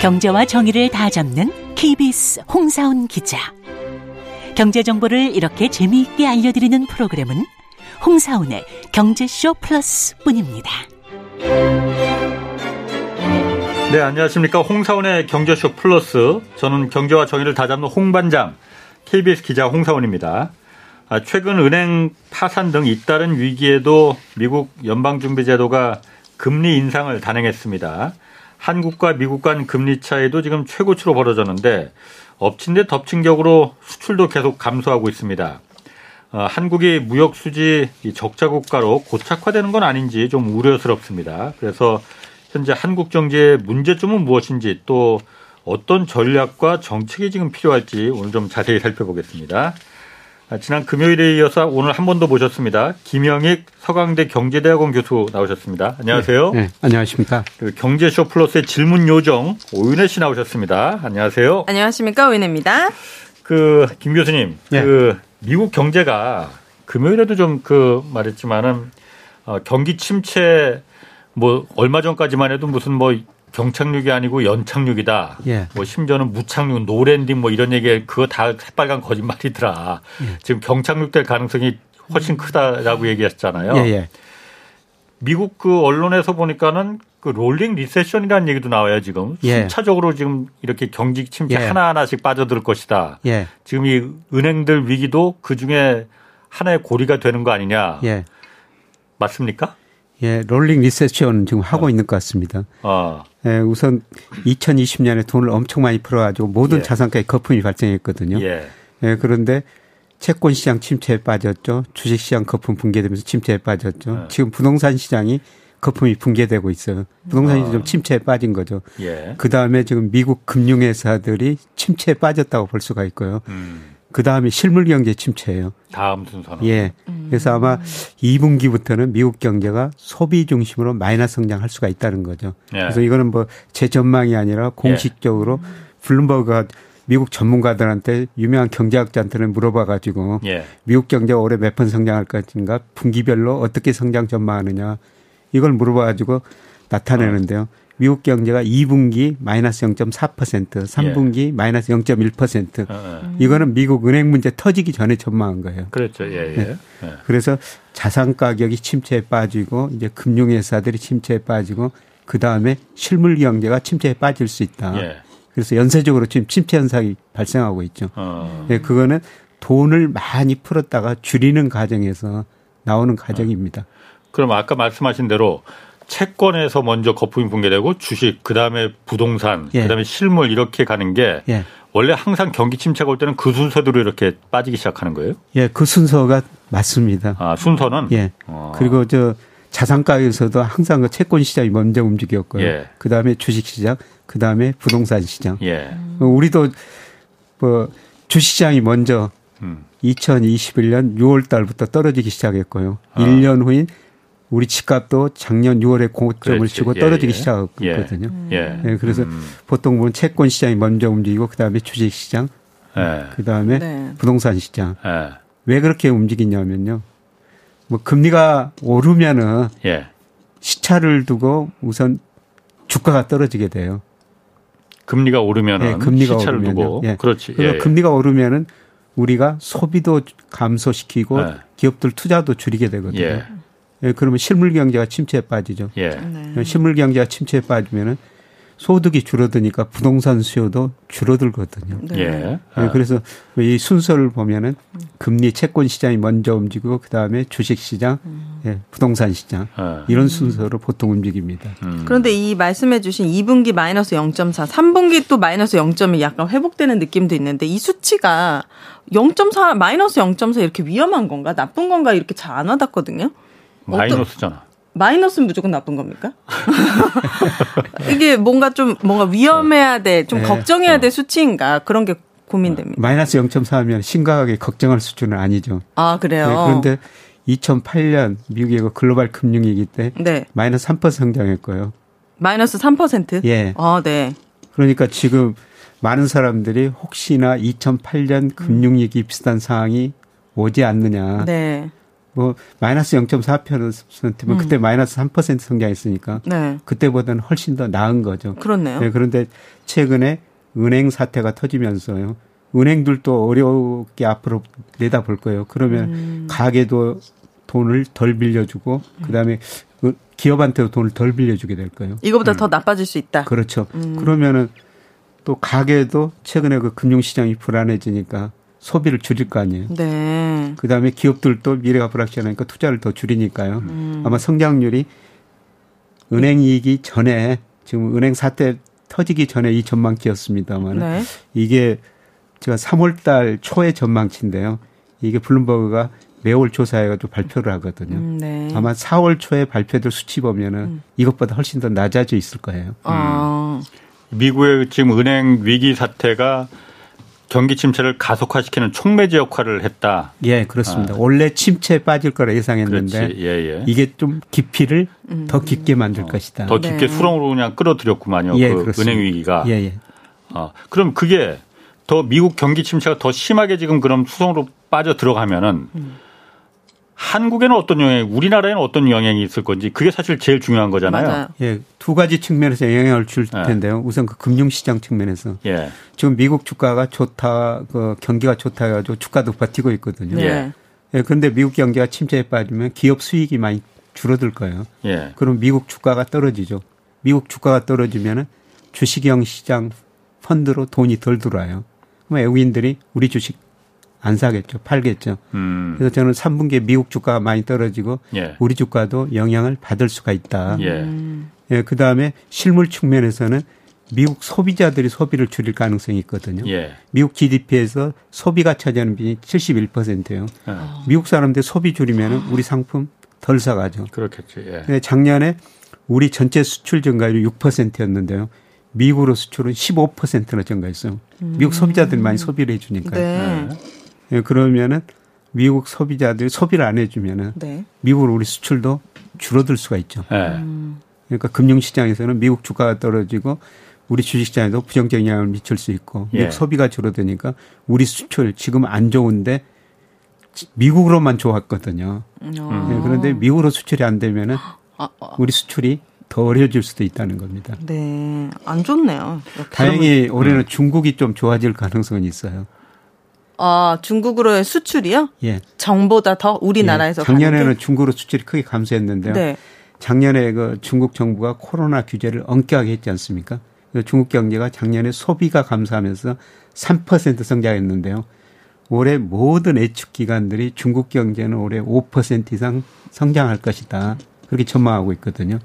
경제와 정의를 다 잡는 KBS 홍사훈 기자. 경제 정보를 이렇게 재미있게 알려드리는 프로그램은 홍사훈의 경제쇼 플러스 뿐입니다. 네, 안녕하십니까. 홍사훈의 경제쇼 플러스. 저는 경제와 정의를 다 잡는 홍반장, KBS 기자 홍사훈입니다. 아, 최근 은행 파산 등 잇따른 위기에도 미국 연방준비제도가 금리 인상을 단행했습니다. 한국과 미국 간 금리 차이도 지금 최고치로 벌어졌는데 엎친 데 덮친 격으로 수출도 계속 감소하고 있습니다. 어, 한국이 무역 수지 적자 국가로 고착화되는 건 아닌지 좀 우려스럽습니다. 그래서 현재 한국 정치의 문제점은 무엇인지 또 어떤 전략과 정책이 지금 필요할지 오늘 좀 자세히 살펴보겠습니다. 아, 지난 금요일에 이어서 오늘 한 번 더 모셨습니다. 김영익 서강대 경제대학원 교수 나오셨습니다. 안녕하세요. 네, 네 안녕하십니까. 경제쇼 플러스의 질문 요정 오윤혜 씨 나오셨습니다. 안녕하세요. 안녕하십니까 오윤혜입니다. 그 김 교수님, 네. 그 미국 경제가 금요일에도 좀 그 말했지만은 어, 경기 침체 뭐 얼마 전까지만 해도 무슨 뭐 경착륙이 아니고 연착륙이다. 예. 뭐 심지어는 무착륙, no landing 뭐 이런 얘기 그거 다 새빨간 거짓말이더라. 예. 지금 경착륙 될 가능성이 훨씬 크다라고 얘기했잖아요. 예, 예. 미국 그 언론에서 보니까는 그 rolling recession이라는 얘기도 나와요 지금 예. 순차적으로 지금 이렇게 경기 침체 예. 하나 하나씩 빠져들 것이다. 예. 지금 이 은행들 위기도 그 중에 하나의 고리가 되는 거 아니냐. 예. 맞습니까? 예, rolling recession 지금 하고 어. 있는 것 같습니다. 어. 예, 우선 2020년에 돈을 엄청 많이 풀어가지고 모든 예. 자산가에 거품이 발생했거든요. 예. 예, 그런데 채권 시장 침체에 빠졌죠. 주식 시장 거품 붕괴되면서 침체에 빠졌죠. 예. 지금 부동산 시장이 거품이 붕괴되고 있어요. 부동산이 어. 좀 침체에 빠진 거죠. 예. 그 다음에 지금 미국 금융회사들이 침체에 빠졌다고 볼 수가 있고요. 음. 그 다음에 실물 경제 침체예요. 다음 순서는. 예. 그래서 아마 2분기부터는 미국 경제가 소비 중심으로 마이너스 성장할 수가 있다는 거죠. 예. 그래서 이거는 뭐 제 전망이 아니라 공식적으로 예. 블룸버그가 미국 전문가들한테 유명한 경제학자한테는 물어봐 가지고 예. 미국 경제가 올해 몇 번 성장할 것인가 분기별로 어떻게 성장 전망하느냐 이걸 물어봐 가지고 나타내는데요. 어. 미국 경제가 2분기 마이너스 0.4%, 3분기 예. 마이너스 0.1%. 어, 어. 이거는 미국 은행 문제 터지기 전에 전망한 거예요. 그렇죠. 예, 예. 네. 예. 그래서 자산 가격이 침체에 빠지고 이제 금융 회사들이 침체에 빠지고 그 다음에 실물 경제가 침체에 빠질 수 있다. 예. 그래서 연쇄적으로 지금 침체 현상이 발생하고 있죠. 어. 네, 그거는 돈을 많이 풀었다가 줄이는 과정에서 나오는 과정입니다. 그럼 아까 말씀하신 대로 채권에서 먼저 거품이 붕괴되고 주식, 그 다음에 부동산, 예. 그 다음에 실물 이렇게 가는 게 예. 원래 항상 경기 침체가 올 때는 그 순서대로 이렇게 빠지기 시작하는 거예요? 예, 그 순서가 맞습니다. 아, 순서는? 예. 아. 그리고 저 자산가에서도 항상 그 채권 시장이 먼저 움직였고요. 예. 그 다음에 주식 시장, 그 다음에 부동산 시장. 예. 우리도 뭐 주시장이 먼저 음. 2021년 6월 달부터 떨어지기 시작했고요. 아. 1년 후인 우리 집값도 작년 6월에 고점을 그렇지. 치고 떨어지기 예, 예. 시작했거든요. 예. 예. 그래서 음. 보통 보면 채권 시장이 먼저 움직이고 그다음에 주식 시장, 예. 그다음에 네. 부동산 시장. 예. 왜 그렇게 움직이냐면요. 뭐 금리가 오르면은 예. 시차를 두고 우선 주가가 떨어지게 돼요. 금리가 오르면은 네, 금리가 시차를 오르면요. 두고 예. 그렇지. 그래서 금리가 오르면은 우리가 소비도 감소시키고 기업들 투자도 줄이게 되거든요. 예, 그러면 실물 경제가 침체에 빠지죠. 예. 네. 실물 경제가 침체에 빠지면은 소득이 줄어드니까 부동산 수요도 줄어들거든요. 네. 예. 예. 그래서 이 순서를 보면은 금리 채권 시장이 먼저 움직이고 그 다음에 주식 시장, 음. 예, 부동산 시장 아. 이런 순서로 보통 움직입니다. 음. 그런데 이 말씀해주신 2분기 마이너스 0.4, 3분기 또 마이너스 0.2 약간 회복되는 느낌도 있는데 이 수치가 0.4 마이너스 0.4 이렇게 위험한 건가 나쁜 건가 이렇게 잘 안 와닿거든요. 마이너스잖아. 마이너스는 무조건 나쁜 겁니까? 이게 뭔가 좀 뭔가 위험해야 돼, 좀 네. 걱정해야 될 수치인가 그런 게 고민됩니다. 마이너스 0.4면 심각하게 걱정할 수준은 아니죠. 아 그래요. 네, 그런데 2008년 미국의 그 글로벌 금융위기 때 네. 마이너스 3% 성장했고요. 마이너스 3%? 예. 아 네. 그러니까 지금 많은 사람들이 혹시나 2008년 금융위기 비슷한 상황이 오지 않느냐. 네. 뭐 마이너스 0.4%면 음. 그때 마이너스 3% 성장했으니까 네. 그때보다는 훨씬 더 나은 거죠. 그렇네요. 네, 그런데 최근에 은행 사태가 터지면서요. 은행들도 어렵게 앞으로 내다볼 거예요. 그러면 음. 가게도 돈을 덜 빌려주고 그다음에 그 기업한테도 돈을 덜 빌려주게 될 거예요. 이거보다 음. 더 나빠질 수 있다. 그렇죠. 음. 그러면은 또 가게도 최근에 그 금융시장이 불안해지니까 소비를 줄일 거 아니에요. 네. 그 다음에 기업들도 미래가 불확실하니까 투자를 더 줄이니까요. 음. 아마 성장률이 은행 이익이 전에 지금 은행 사태 터지기 전에 이 전망치였습니다만 네. 이게 제가 3월 달 초의 전망치인데요. 이게 블룸버그가 매월 조사해가지고 발표를 하거든요. 음, 네. 아마 4월 초에 발표될 수치 보면은 음. 이것보다 훨씬 더 낮아져 있을 거예요. 아. 음. 미국의 지금 은행 위기 사태가 경기 침체를 가속화시키는 촉매제 역할을 했다. 예, 그렇습니다. 아. 원래 침체에 빠질 거라 예상했는데 예, 예. 이게 좀 깊이를 음. 더 깊게 만들 어. 것이다. 더 깊게 네. 수렁으로 그냥 끌어들였구만요. 예, 그 그렇습니다. 은행 위기가. 예, 예. 아, 그럼 그게 더 미국 경기 침체가 더 심하게 지금 그럼 수렁으로 빠져 들어가면은 음. 한국에는 어떤 영향, 우리나라에는 어떤 영향이 있을 건지 그게 사실 제일 중요한 거잖아요. 맞아요. 예, 두 가지 측면에서 영향을 줄 예. 텐데요. 네. 우선 그 금융시장 측면에서 예. 지금 미국 주가가 좋다, 그 경기가 좋다 해가지고 주가도 버티고 있거든요. 예. 예. 그런데 미국 경기가 침체에 빠지면 기업 수익이 많이 줄어들 거예요. 예. 그럼 미국 주가가 떨어지죠. 미국 주가가 떨어지면은 주식형 시장 펀드로 돈이 덜 들어와요. 그럼 외국인들이 우리 주식 안 사겠죠. 팔겠죠. 음. 그래서 저는 3분기에 미국 주가가 많이 떨어지고 예. 우리 주가도 영향을 받을 수가 있다. 예. 예. 그 다음에 실물 측면에서는 미국 소비자들이 소비를 줄일 가능성이 있거든요. 예. 미국 GDP에서 소비가 차지하는 비율이 71%예요. 예. 미국 사람들 소비 줄이면 우리 상품 덜 사가죠. 그렇겠죠. 예. 근데 작년에 우리 전체 수출 증가율이 6%였는데요. 미국으로 수출은 15%나 증가했어요. 음. 미국 소비자들이 많이 소비를 해주니까요. 네. 네. 예, 그러면은 미국 소비자들이 소비를 안 해주면은 네. 미국으로 우리 수출도 줄어들 수가 있죠. 네. 그러니까 금융시장에서는 미국 주가가 떨어지고 우리 주식시장에도 부정적 영향을 미칠 수 있고 예. 미국 소비가 줄어드니까 우리 수출 지금 안 좋은데 미국으로만 좋았거든요. 음. 네, 그런데 미국으로 수출이 안 되면은 아, 아. 우리 수출이 더 어려워질 수도 있다는 겁니다. 네, 안 좋네요. 다행히 올해는 음. 중국이 좀 좋아질 가능성은 있어요. 아, 중국으로의 수출이요? 예. 정보다 더 우리나라에서 예. 작년에는 중국으로 수출이 크게 감소했는데요. 네. 작년에 그 중국 정부가 코로나 규제를 엄격하게 했지 않습니까? 중국 경제가 작년에 소비가 감소하면서 3% 성장했는데요. 올해 모든 예측 기관들이 중국 경제는 올해 5% 이상 성장할 것이다. 그렇게 전망하고 있거든요.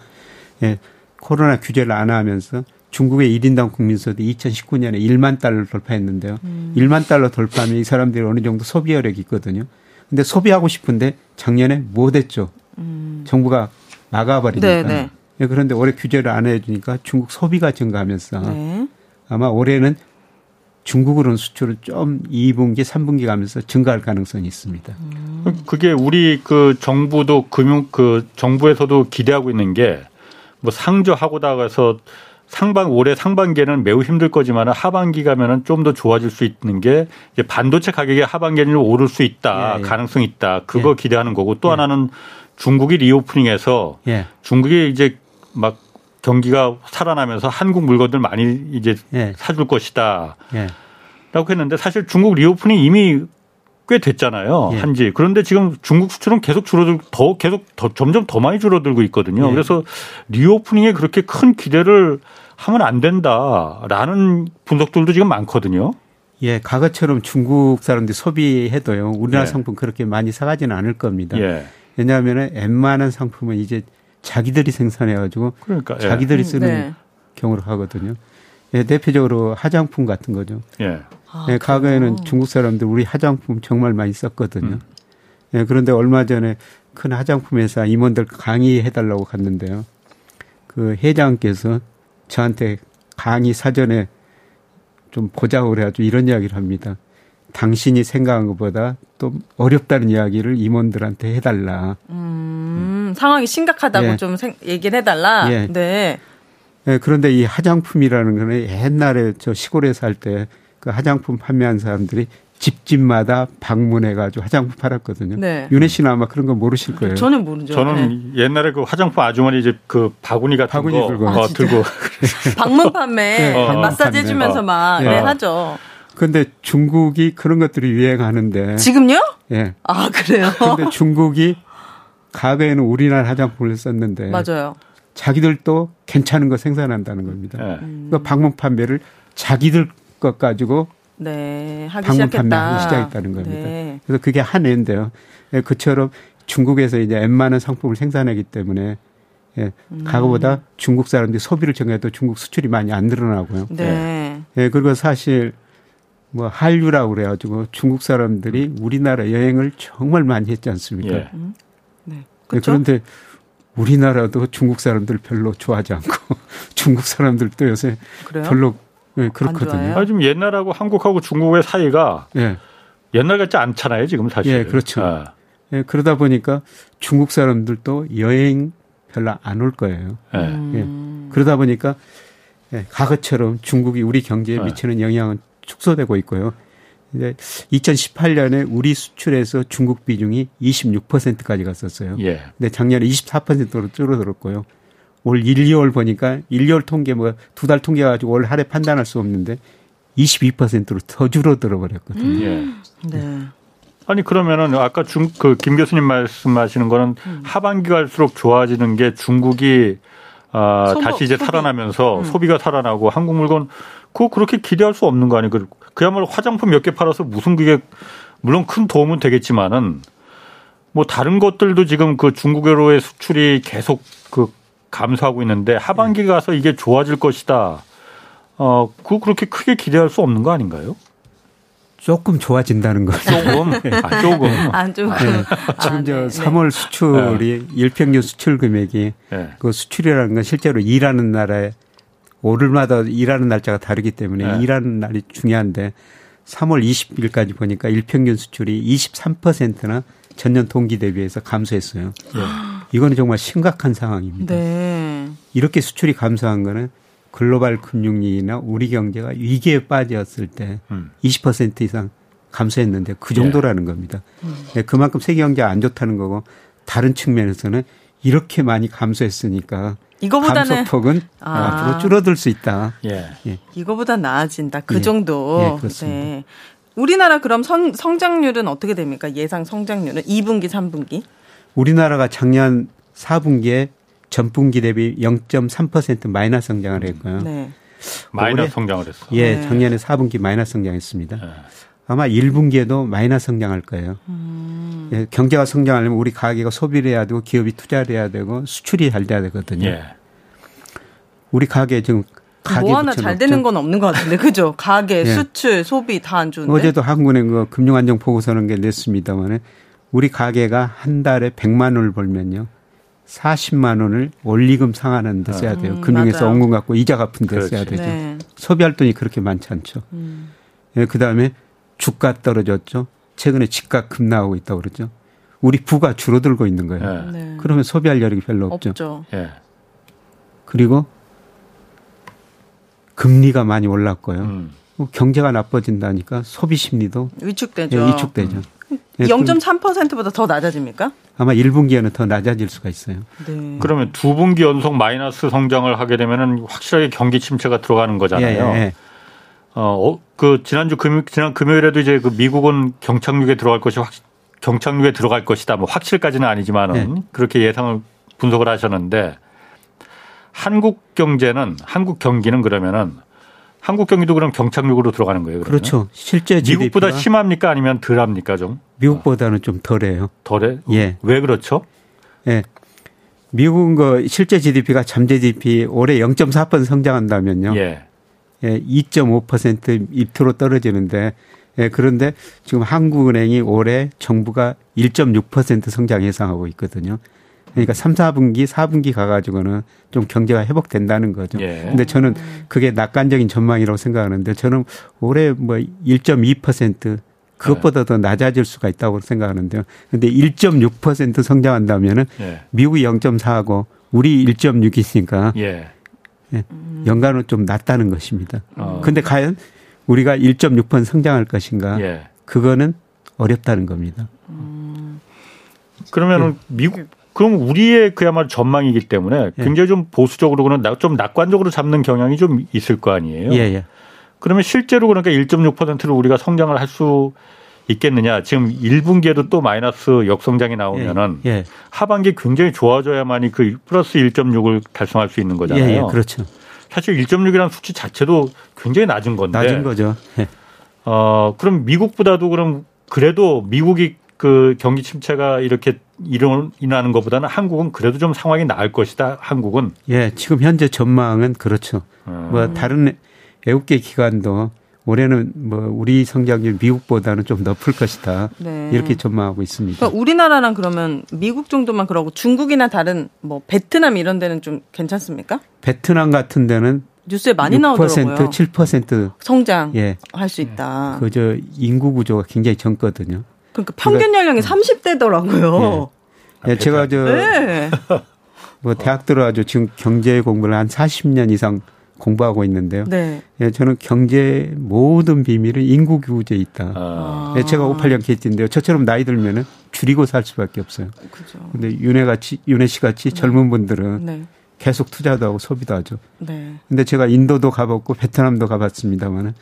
예. 코로나 규제를 안 하면서 중국의 1인당 국민소득이 2019년에 1만 달러 돌파했는데요. 음. 1만 달러 돌파하면 이 사람들이 어느 정도 소비 여력이 있거든요. 근데 소비하고 싶은데 작년에 못 했죠. 음. 정부가 막아버리니까. 네, 네. 예, 그런데 올해 규제를 안 해주니까 중국 소비가 증가하면서 네. 아마 올해는 중국으로는 수출을 좀 2분기, 3분기 가면서 증가할 가능성이 있습니다. 음. 그게 우리 그 정부도 금융 그 정부에서도 기대하고 있는 게 뭐 상저하고다가서 상반 올해 상반기에는 매우 힘들 거지만 하반기 가면은 좀 더 좋아질 수 있는 게 이제 반도체 가격이 하반기에는 오를 수 있다 예, 예. 가능성이 있다 그거 예. 기대하는 거고 또 예. 하나는 중국이 reopening해서 예. 중국이 이제 막 경기가 살아나면서 한국 물건들 많이 이제 예. 사줄 것이다. 라고 했는데 사실 중국 reopening 이미 꽤 됐잖아요. 예. 한지. 그런데 지금 중국 수출은 계속 줄어들 더 계속 더 점점 더 많이 줄어들고 있거든요. 예. 그래서 reopening에 그렇게 큰 기대를 하면 안 된다라는 분석들도 지금 많거든요. 예, 과거처럼 중국 사람들이 소비해도요. 우리나라 예. 상품 그렇게 많이 사가지는 않을 겁니다. 예. 왜냐하면 웬만한 상품은 이제 자기들이 생산해가지고 그러니까, 예. 자기들이 쓰는 네. 경우로 하거든요. 예, 대표적으로 화장품 같은 거죠. 예. 아, 예, 과거에는 중국 사람들 우리 화장품 정말 많이 썼거든요. 음. 예, 그런데 얼마 전에 큰 화장품 회사 임원들 강의해달라고 갔는데요. 그 회장께서 저한테 강의 사전에 좀 보자고 그래가지고 이런 이야기를 합니다. 당신이 생각한 것보다 또 어렵다는 이야기를 임원들한테 해달라. 음, 음. 상황이 심각하다고 예. 좀 생, 얘기를 해달라. 예. 네. 예, 그런데 이 화장품이라는 거는 옛날에 저 시골에 살때그 화장품 판매한 사람들이 집집마다 방문해가지고 화장품 팔았거든요. 네. 윤혜 씨는 아마 그런 거 모르실 거예요. 저는 모르죠. 저는 네. 옛날에 그 화장품 아주머니 이제 그 바구니 같은 바구니 거 들고, 어, 들고 방문 판매 네, 어, 마사지 해주면서 어. 막 네. 네, 하죠. 그런데 중국이 그런 것들이 유행하는데 지금요? 예. 아 그래요? 그런데 중국이 과거에는 우리나라 화장품을 썼는데 맞아요. 자기들도 괜찮은 거 생산한다는 겁니다. 네. 음. 그 방문 판매를 자기들 것 가지고 네, 하기 방문 판매하기 시작했다는 겁니다. 네. 그래서 그게 한 해인데요. 예, 그처럼 중국에서 이제 웬만한 상품을 생산하기 때문에 예, 음. 과거보다 중국 사람들이 소비를 정해도 중국 수출이 많이 안 늘어나고요. 네. 예, 그리고 사실 뭐 한류라고 그래가지고 중국 사람들이 우리나라 여행을 정말 많이 했지 않습니까? 예. 음. 네. 예, 그런데 우리나라도 중국 사람들 별로 좋아하지 않고 중국 사람들도 요새 그래요? 별로 네, 그렇거든요. 아, 지금 옛날하고 한국하고 중국의 사이가 네. 옛날 같지 않잖아요, 지금 사실. 예, 그렇죠. 아. 예, 그러다 보니까 중국 사람들도 여행 별로 안 올 거예요. 예. 음. 예. 그러다 보니까 예, 과거처럼 중국이 우리 경제에 미치는 영향은 축소되고 있고요. 이제 2018년에 우리 수출에서 중국 비중이 26%까지 갔었어요. 예. 근데 작년에 24%로 줄어들었고요. 올 1, 2월 보니까 1, 2월 통계 뭐 두 달 통계 가지고 올 한해 판단할 수 없는데 22%로 더 줄어들어 버렸거든요. 음. 네. 아니 그러면은 아까 중 그 김 교수님 말씀하시는 거는 음. 하반기 갈수록 좋아지는 게 중국이 아 소모, 다시 이제 소비. 살아나면서 음. 소비가 살아나고 한국 물건 그거 그렇게 기대할 수 없는 거 아니에요? 그, 그야말로 화장품 몇 개 팔아서 무슨 그게 물론 큰 도움은 되겠지만은 뭐 다른 것들도 지금 그 중국으로의 수출이 계속 그 감소하고 있는데 하반기 네. 가서 이게 좋아질 것이다. 어, 그 그렇게 크게 기대할 수 없는 거 아닌가요? 조금 좋아진다는 거죠. 조금? 아, 조금. 안 조금. 네. 지금 아, 저 네. 3월 수출이 네. 일평균 수출 금액이 네. 그 수출이라는 건 실제로 일하는 나라에 오늘마다 일하는 날짜가 다르기 때문에 네. 일하는 날이 중요한데 3월 20일까지 보니까 일평균 수출이 23%나 전년 동기 대비해서 감소했어요. 네. 이거는 정말 심각한 상황입니다. 네. 이렇게 수출이 감소한 거는 글로벌 금융위기나 우리 경제가 위기에 빠졌을 때 음. 20% 이상 감소했는데 그 정도라는 예. 겁니다. 음. 네, 그만큼 세계 경제가 안 좋다는 거고 다른 측면에서는 이렇게 많이 감소했으니까 이거보다는 감소폭은 아. 앞으로 줄어들 수 있다. 예. 예. 이거보다 나아진다. 그 예. 정도. 예, 그렇습니다. 네. 우리나라 그럼 성, 성장률은 어떻게 됩니까? 예상 성장률은 2분기, 3분기? 우리나라가 작년 4분기에 전분기 대비 0.3% 마이너스 성장을 했고요. 네. 마이너스 성장을 했어. 예, 네. 작년에 4분기 마이너스 성장했습니다. 네. 아마 1분기에도 마이너스 성장할 거예요. 음. 예, 경제가 성장하려면 우리 가게가 소비를 해야 되고 기업이 투자를 해야 되고 수출이 잘 돼야 되거든요. 예. 우리 가게 지금 가게 뭐 하나 잘 되는 건 없는 것 같은데 그죠? 가게, 예. 수출, 소비 다 안 좋은데. 어제도 한국은행 그 금융안정 보고서는 게 냈습니다만은 우리 가게가 한 달에 100만 원을 벌면요. 40만 원을 원리금 상환하는 데 써야 돼요. 음, 금융에서 원금 갖고 이자 갚은 데 써야 되죠. 네. 소비할 돈이 그렇게 많지 않죠. 음. 예, 그다음에 주가 떨어졌죠. 최근에 집값 급락하고 있다고 그러죠. 우리 부가 줄어들고 있는 거예요. 네. 네. 그러면 소비할 여력이 별로 없죠. 없죠. 예. 그리고 금리가 많이 올랐고요. 음. 뭐 경제가 나빠진다니까 소비 심리도 위축되죠. 예, 위축되죠. 음. 0.3%보다 더 낮아집니까? 아마 1분기에는 더 낮아질 수가 있어요. 네. 그러면 두 분기 연속 마이너스 성장을 하게 되면은 확실하게 경기 침체가 들어가는 거잖아요. 예, 예. 어, 어, 그 지난주 금요 지난 금요일에도 이제 그 미국은 경착륙에 들어갈 것이 확 경착륙에 들어갈 것이다. 뭐 확실까지는 아니지만은 예. 그렇게 예상을 분석을 하셨는데 한국 경제는 한국 경기는 그러면은 한국 경기도 그럼 경착륙으로 들어가는 거예요. 그러면? 그렇죠. 실제 미국보다 심합니까 아니면 덜합니까 좀? 미국보다는 좀 덜해요. 덜해? 예. 왜 그렇죠? 예. 미국은 그 실제 GDP가 잠재 GDP 올해 0.4% 성장한다면요. 예. 예, 2.5% 입투로 떨어지는데 예, 그런데 지금 한국은행이 올해 정부가 1.6% 성장 예상하고 있거든요. 그러니까 3, 4분기, 4분기 가가지고는 좀 경제가 회복된다는 거죠. 예. 근데 저는 그게 낙관적인 전망이라고 생각하는데 저는 올해 뭐 1.2% 그것보다 더 낮아질 수가 있다고 생각하는데요. 근데 1.6% 성장한다면은 예. 미국이 0.4하고 우리 1.6이니까 예. 예. 연간은 좀 낮다는 것입니다. 어. 근데 과연 우리가 1.6% 성장할 것인가? 예. 그거는 어렵다는 겁니다. 음. 그러면은 예. 미국 그럼 우리의 그야말로 전망이기 때문에 예. 굉장히 좀 보수적으로 그런 좀 낙관적으로 잡는 경향이 좀 있을 거 아니에요. 예, 예. 그러면 실제로 그러니까 1.6%를 우리가 성장을 할 수 있겠느냐. 지금 1분기에도 또 마이너스 역성장이 나오면은 예, 예. 하반기 굉장히 좋아져야만이 그 플러스 1.6을 달성할 수 있는 거잖아요. 예, 예, 그렇죠. 사실 1.6이라는 수치 자체도 굉장히 낮은 건데. 낮은 거죠. 예. 어, 그럼 미국보다도 그럼 그래도 미국이 그 경기 침체가 이렇게 일어나는 것보다는 한국은 그래도 좀 상황이 나을 것이다. 한국은. 예, 지금 현재 전망은 그렇죠. 음. 뭐 다른 애국계 기관도 올해는 뭐 우리 성장률 미국보다는 좀 높을 것이다. 네. 이렇게 전망하고 있습니다. 그러니까 우리나라랑 그러면 미국 정도만 그러고 중국이나 다른 뭐 베트남 이런 데는 좀 괜찮습니까? 베트남 같은 데는 뉴스에 많이 6%, 나오더라고요. 7% 성장 예. 할 수 있다. 그저 인구 구조가 굉장히 젊거든요. 그러니까 평균 그러니까, 연령이 30대더라고요. 예. 예 제가 저 네. 뭐 대학 들어가지고 지금 경제 공부를 한 40년 이상 공부하고 있는데요. 네. 예, 저는 경제 모든 비밀은 인구 규제에 있다. 아. 예, 제가 58년 KT인데요. 저처럼 나이 들면은 줄이고 살 수밖에 없어요. 그죠. 근데 윤혜 같이 윤혜 씨 같이 네. 젊은 분들은 네. 계속 투자도 하고 소비도 하죠. 네. 근데 제가 인도도 가봤고 베트남도 가봤습니다만은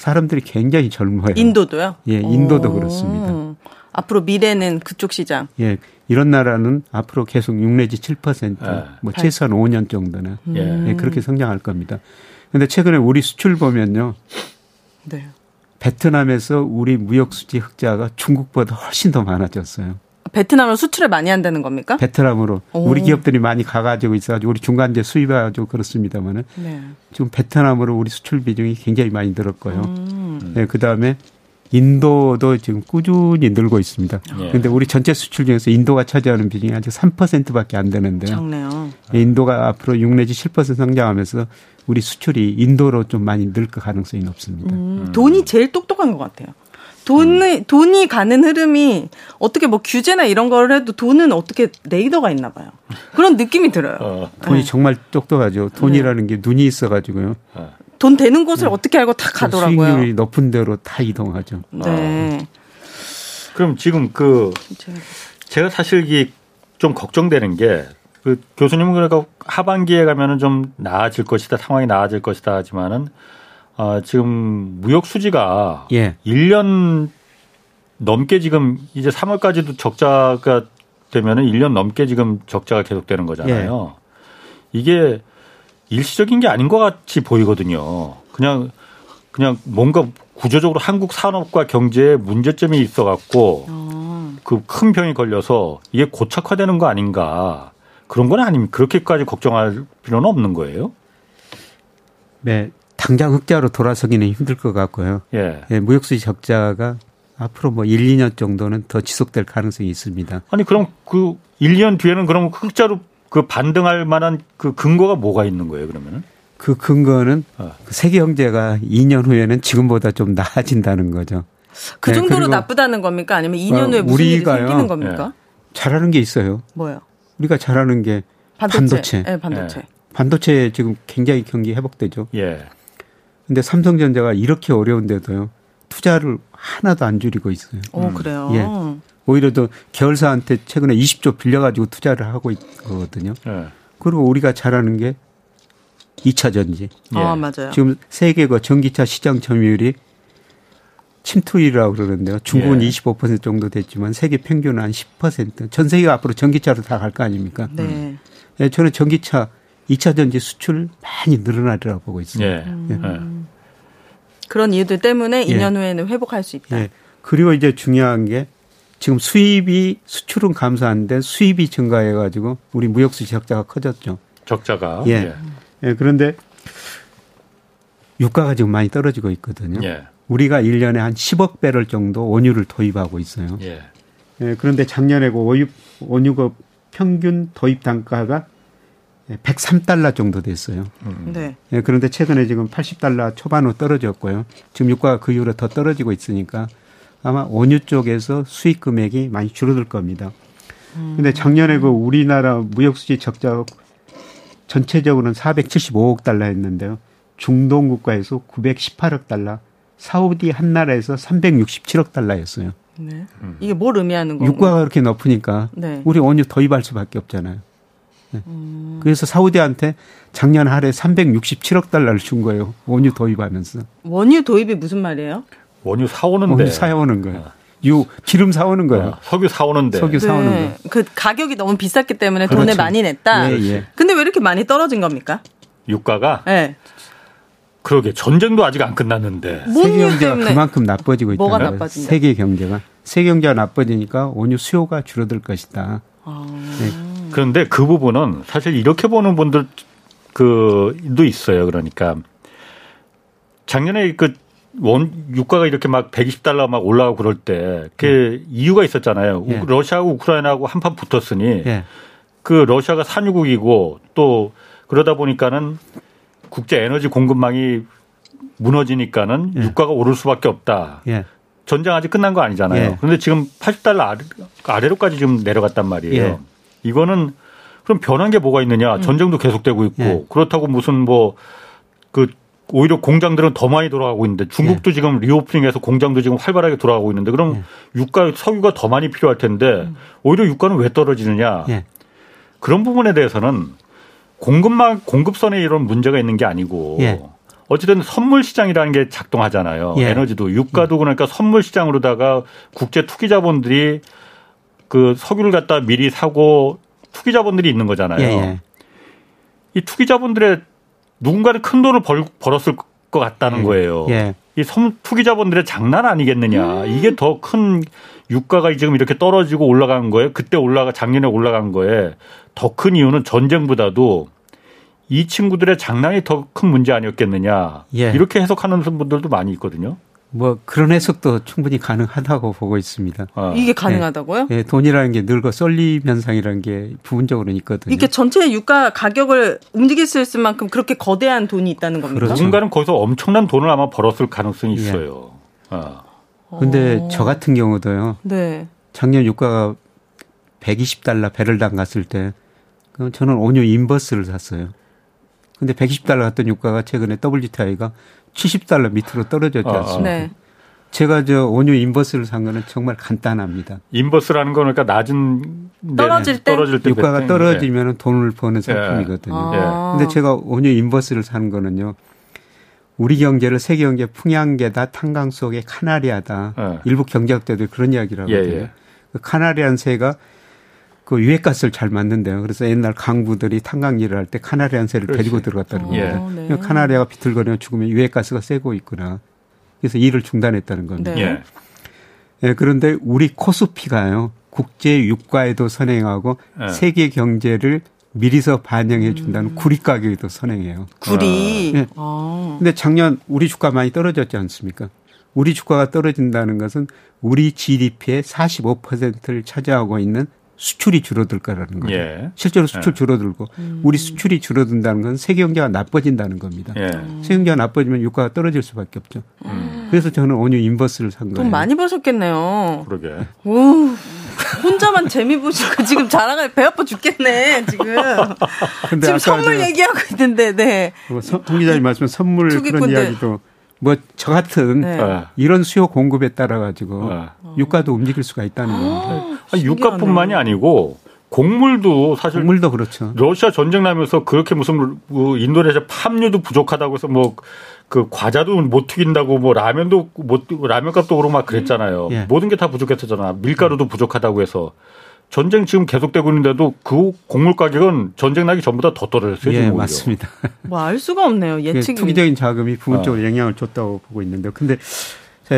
사람들이 굉장히 젊어요. 인도도요? 예, 인도도 오. 그렇습니다. 앞으로 미래는 그쪽 시장. 예. 이런 나라는 앞으로 계속 6 내지 7%, 예. 뭐 최소한 5년 정도는 예. 예. 그렇게 성장할 겁니다. 근데 최근에 우리 수출 보면요. 네. 베트남에서 우리 무역 수지 흑자가 중국보다 훨씬 더 많아졌어요. 베트남으로 수출을 많이 한다는 겁니까? 베트남으로 오. 우리 기업들이 많이 가가지고 있어가지고 우리 중간재 수입해가지고 그렇습니다만은 네. 지금 베트남으로 우리 수출 비중이 굉장히 많이 늘었고요. 음. 네, 그 다음에 인도도 지금 꾸준히 늘고 있습니다. 그런데 예. 우리 전체 수출 중에서 인도가 차지하는 비중이 아직 3%밖에 안 되는데요. 작네요. 인도가 앞으로 6 내지 7% 성장하면서 우리 수출이 인도로 좀 많이 늘 그 가능성이 높습니다. 음, 음. 돈이 제일 똑똑한 것 같아요. 돈이 음. 돈이 가는 흐름이 어떻게 뭐 규제나 이런 걸 해도 돈은 어떻게 레이더가 있나 봐요. 그런 느낌이 들어요. 어. 돈이 네. 정말 똑똑하죠. 돈이라는 네. 게 눈이 있어가지고요. 어. 돈 되는 곳을 네. 어떻게 알고 다 가더라고요. 수익률이 높은 대로 다 이동하죠. 네. 어. 그럼 지금 그 제가 사실 이게 좀 걱정되는 게 그 교수님은 그러니까 하반기에 가면은 좀 나아질 것이다 상황이 나아질 것이다 하지만은 어 지금 무역 수지가 예. 1년 넘게 지금 이제 3월까지도 적자가 되면은 1년 넘게 지금 적자가 계속되는 거잖아요. 예. 이게 일시적인 게 아닌 것 같이 보이거든요. 그냥 그냥 뭔가 구조적으로 한국 산업과 경제에 문제점이 있어 갖고 어. 그큰 병이 걸려서 이게 고착화되는 거 아닌가 그런 건 아니면 그렇게까지 걱정할 필요는 없는 거예요. 네, 당장 흑자로 돌아서기는 힘들 것 같고요. 예. 예 무역수지 적자가 앞으로 뭐 1, 2년 정도는 더 지속될 가능성이 있습니다. 아니 그럼 그 1, 2년 뒤에는 그럼 흑자로 그 반등할 만한 그 근거가 뭐가 있는 거예요, 그러면은? 그 근거는 어. 그 세계 경제가 2년 후에는 지금보다 좀 나아진다는 거죠. 그 네, 정도로 나쁘다는 겁니까? 아니면 2년 후에 무슨 일이 생기는 겁니까? 네. 잘하는 게 있어요. 뭐요? 우리가 잘하는 게 반도체. 반도체. 네, 반도체. 네. 반도체 지금 굉장히 경기 회복되죠. 예. 근데 삼성전자가 이렇게 어려운데도요. 투자를 하나도 안 줄이고 있어요. 오, 음. 그래요? 예. 오히려 더 계열사한테 최근에 20조 빌려가지고 투자를 하고 있거든요. 네. 그리고 우리가 잘하는 게 2차 전지. 아, 예. 맞아요. 지금 세계 그 전기차 시장 점유율이 침투율이라고 그러는데요. 중국은 예. 25% 정도 됐지만 세계 평균은 한 10%. 전 세계가 앞으로 전기차로 다 갈 거 아닙니까? 네. 네. 저는 전기차 2차 전지 수출 많이 늘어나리라고 보고 있습니다. 예. 음. 그런 이유들 때문에 2년 예. 후에는 회복할 수 있다. 예. 그리고 이제 중요한 게 지금 수입이 수출은 감소한데 수입이 증가해 가지고 우리 무역수지 적자가 커졌죠. 적자가. 예. 예. 예. 그런데 유가가 지금 많이 떨어지고 있거든요. 예. 우리가 1년에 한 10억 배럴 정도 원유를 도입하고 있어요. 예. 예. 그런데 작년에 그 원유, 원유가 평균 도입 단가가 103달러 정도 됐어요. 음. 네. 예, 그런데 최근에 지금 80달러 초반으로 떨어졌고요. 지금 유가가 그 이후로 더 떨어지고 있으니까 아마 원유 쪽에서 수익 금액이 많이 줄어들 겁니다. 음. 근데 작년에 그 우리나라 무역 수지 적자 전체적으로는 475억 달러였는데요. 중동 국가에서 918억 달러, 사우디 한 나라에서 367억 달러였어요. 네. 음. 이게 뭘 의미하는 건가요? 유가가 그렇게 높으니까 네. 우리 원유 도입할 수밖에 없잖아요. 네. 음. 그래서 사우디한테 작년 하루에 367억 달러를 준 거예요. 원유 도입하면서. 원유 도입이 무슨 말이에요? 원유 사오는데. 원유 사오는 거예요. 아. 유 기름 사오는 거예요. 어, 석유 사오는데. 석유 사오는 네. 거. 그 가격이 너무 비쌌기 때문에 그렇죠. 돈을 많이 냈다. 예, 예. 근데 왜 이렇게 많이 떨어진 겁니까? 유가가? 네. 그러게 전쟁도 아직 안 끝났는데 세계 경제가 그만큼 나빠지고 있다. 뭐가 나빠진다? 세계 경제가 세계 경제가 나빠지니까 원유 수요가 줄어들 것이다. 아. 네. 그런데 그 부분은 사실 이렇게 보는 분들 그도 있어요. 그러니까 작년에 그 원 유가가 이렇게 막 120달러 막 올라가고 그럴 때 그 네. 이유가 있었잖아요. 네. 러시아하고 우크라이나하고 한판 붙었으니 네. 그 러시아가 산유국이고 또 그러다 보니까는 국제 에너지 공급망이 무너지니까는 예. 유가가 오를 수밖에 없다. 예. 전쟁 아직 끝난 거 아니잖아요. 예. 그런데 지금 80달러 아래, 아래로까지 지금 내려갔단 말이에요. 예. 이거는 그럼 변한 게 뭐가 있느냐? 음. 전쟁도 계속되고 있고 예. 그렇다고 무슨 뭐 그 오히려 공장들은 더 많이 돌아가고 있는데 중국도 예. 지금 리오프닝해서 공장도 지금 활발하게 돌아가고 있는데 그럼 유가 석유가 더 많이 필요할 텐데 음. 오히려 유가는 왜 떨어지느냐? 그런 부분에 대해서는 공급망 공급선에 이런 문제가 있는 게 아니고 예. 어쨌든 선물 시장이라는 게 작동하잖아요. 예. 에너지도 유가도 그러니까 선물 시장으로다가 국제 투기 자본들이 그 석유를 갖다 미리 사고 투기자본들이 있는 거잖아요. 예이 예. 투기자본들의 누군가는 큰 돈을 벌, 벌었을 것 같다는 예. 거예요. 예. 이 투기자본들의 장난 아니겠느냐. 음. 이게 더 큰 유가가 지금 이렇게 떨어지고 올라간 거예요. 그때 올라가 작년에 올라간 거에 더 큰 이유는 전쟁보다도 이 친구들의 장난이 더 큰 문제 아니었겠느냐. 예. 이렇게 해석하는 분들도 많이 있거든요. 뭐 그런 해석도 충분히 가능하다고 보고 있습니다. 아. 이게 가능하다고요? 예, 예, 돈이라는 게 늙어 썰림 현상이라는 게 부분적으로 있거든요. 이게 전체 유가 가격을 움직일 수 있을 만큼 그렇게 거대한 돈이 있다는 겁니까? 그렇죠. 누군가는 거기서 엄청난 돈을 아마 벌었을 가능성이 예. 있어요. 예. 아. 근데 어. 저 같은 경우도요. 네. 작년 유가가 120달러 배럴당 갔을 때 저는 원유 inverse를 샀어요. 근데 120달러 갔던 유가가 최근에 WTI가 70달러 밑으로 떨어졌지 아, 아. 않습니까? 네. 제가 저 원유 inverse를 산 거는 정말 간단합니다. inverse라는 거는 그러니까 낮은 떨어질 때, 떨어질 때 유가가 떨어지면 은 돈을 버는 상품이거든요. 아. 근데 제가 원유 inverse를 산 거는요. 우리 경제를 세계 경제 풍향계다 탄광 속의 카나리아다. 네. 일부 경제학자들 그런 이야기를 예, 하거든요. 예, 예. 그 카나리안 새가 그 유해가스를 잘 만든대요. 그래서 옛날 강부들이 탄광 일을 할 때 카나리안 새를 그렇지. 데리고 들어갔다는 겁니다. 어, 네. 카나리아가 비틀거리며 죽으면 유해가스가 새고 있구나. 그래서 일을 중단했다는 겁니다. 네. 예. 예, 그런데 우리 코스피가요. 국제 유가에도 선행하고 예. 세계 경제를 미리서 반영해 준다는 음. 구리 가격에도 선행해요. 구리. 네. 아. 근데 작년 우리 주가 많이 떨어졌지 않습니까? 우리 주가가 떨어진다는 것은 우리 GDP의 45%를 차지하고 있는 수출이 줄어들 거라는 거죠. 예. 실제로 수출 예. 줄어들고 음. 우리 수출이 줄어든다는 건 세계 경제가 나빠진다는 겁니다. 예. 세계 경제가 나빠지면 유가가 떨어질 수밖에 없죠. 음. 그래서 저는 원유 인버스를 산 거예요. 돈 많이 버셨겠네요. 그러게. 오, 혼자만 재미 보시고 지금 자랑을 배 아파 죽겠네 지금. 근데 지금 선물 얘기하고 있는데, 네. 뭐송 기자님 말씀 선물 그런 이야기도 뭐 저 같은 네. 어. 이런 수요 공급에 따라 가지고 어. 유가도 움직일 수가 있다는 겁니다. 아, 유가뿐만이 아니고 곡물도 사실 곡물도 그렇죠. 러시아 전쟁 나면서 그렇게 무슨 뭐 인도네시아 팜유도 부족하다고 해서 뭐 그 과자도 못 튀긴다고 뭐 라면도 못 라면 값도 오르고 막 그랬잖아요. 예. 모든 게 다 부족했었잖아. 밀가루도 부족하다고 해서 전쟁 지금 계속되고 있는데도 그 곡물 가격은 전쟁 나기 전보다 더 떨어졌어요. 예, 맞습니다. 뭐 알 수가 없네요. 예측 투기적인 자금이 부분적으로 어. 영향을 줬다고 보고 있는데, 근데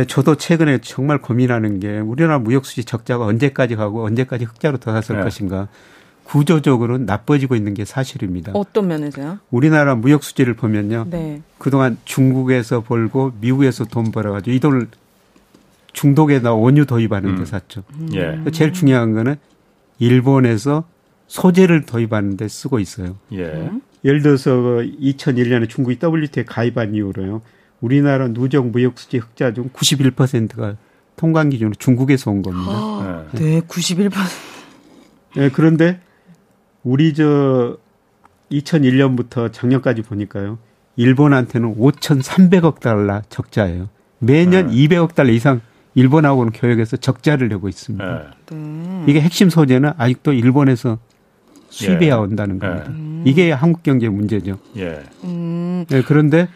저도 최근에 정말 고민하는 게 우리나라 무역수지 적자가 언제까지 가고 언제까지 흑자로 돌아설 네. 것인가. 구조적으로 나빠지고 있는 게 사실입니다. 어떤 면에서요? 우리나라 무역 수지를 보면요. 네. 그동안 중국에서 벌고 미국에서 돈 벌어가지고 이 돈을 중독에다 원유 도입하는 데 음. 샀죠. 음. 예. 제일 중요한 거는 일본에서 소재를 도입하는 데 쓰고 있어요. 예. 예를 들어서 2001년에 중국이 WTO에 가입한 이후로요. 우리나라 누적 무역 수지 흑자 중 91%가 통관 기준으로 중국에서 온 겁니다. 아, 네, 91%. 네, 그런데 우리 저 2001년부터 작년까지 보니까요. 일본한테는 5,300억 달러 적자예요. 매년 네. 200억 달러 이상 일본하고는 교역에서 적자를 내고 있습니다. 네. 네. 이게 핵심 소재는 아직도 일본에서 수입해야 예. 온다는 겁니다. 음. 이게 한국 경제 문제죠. 예. 음. 네, 그런데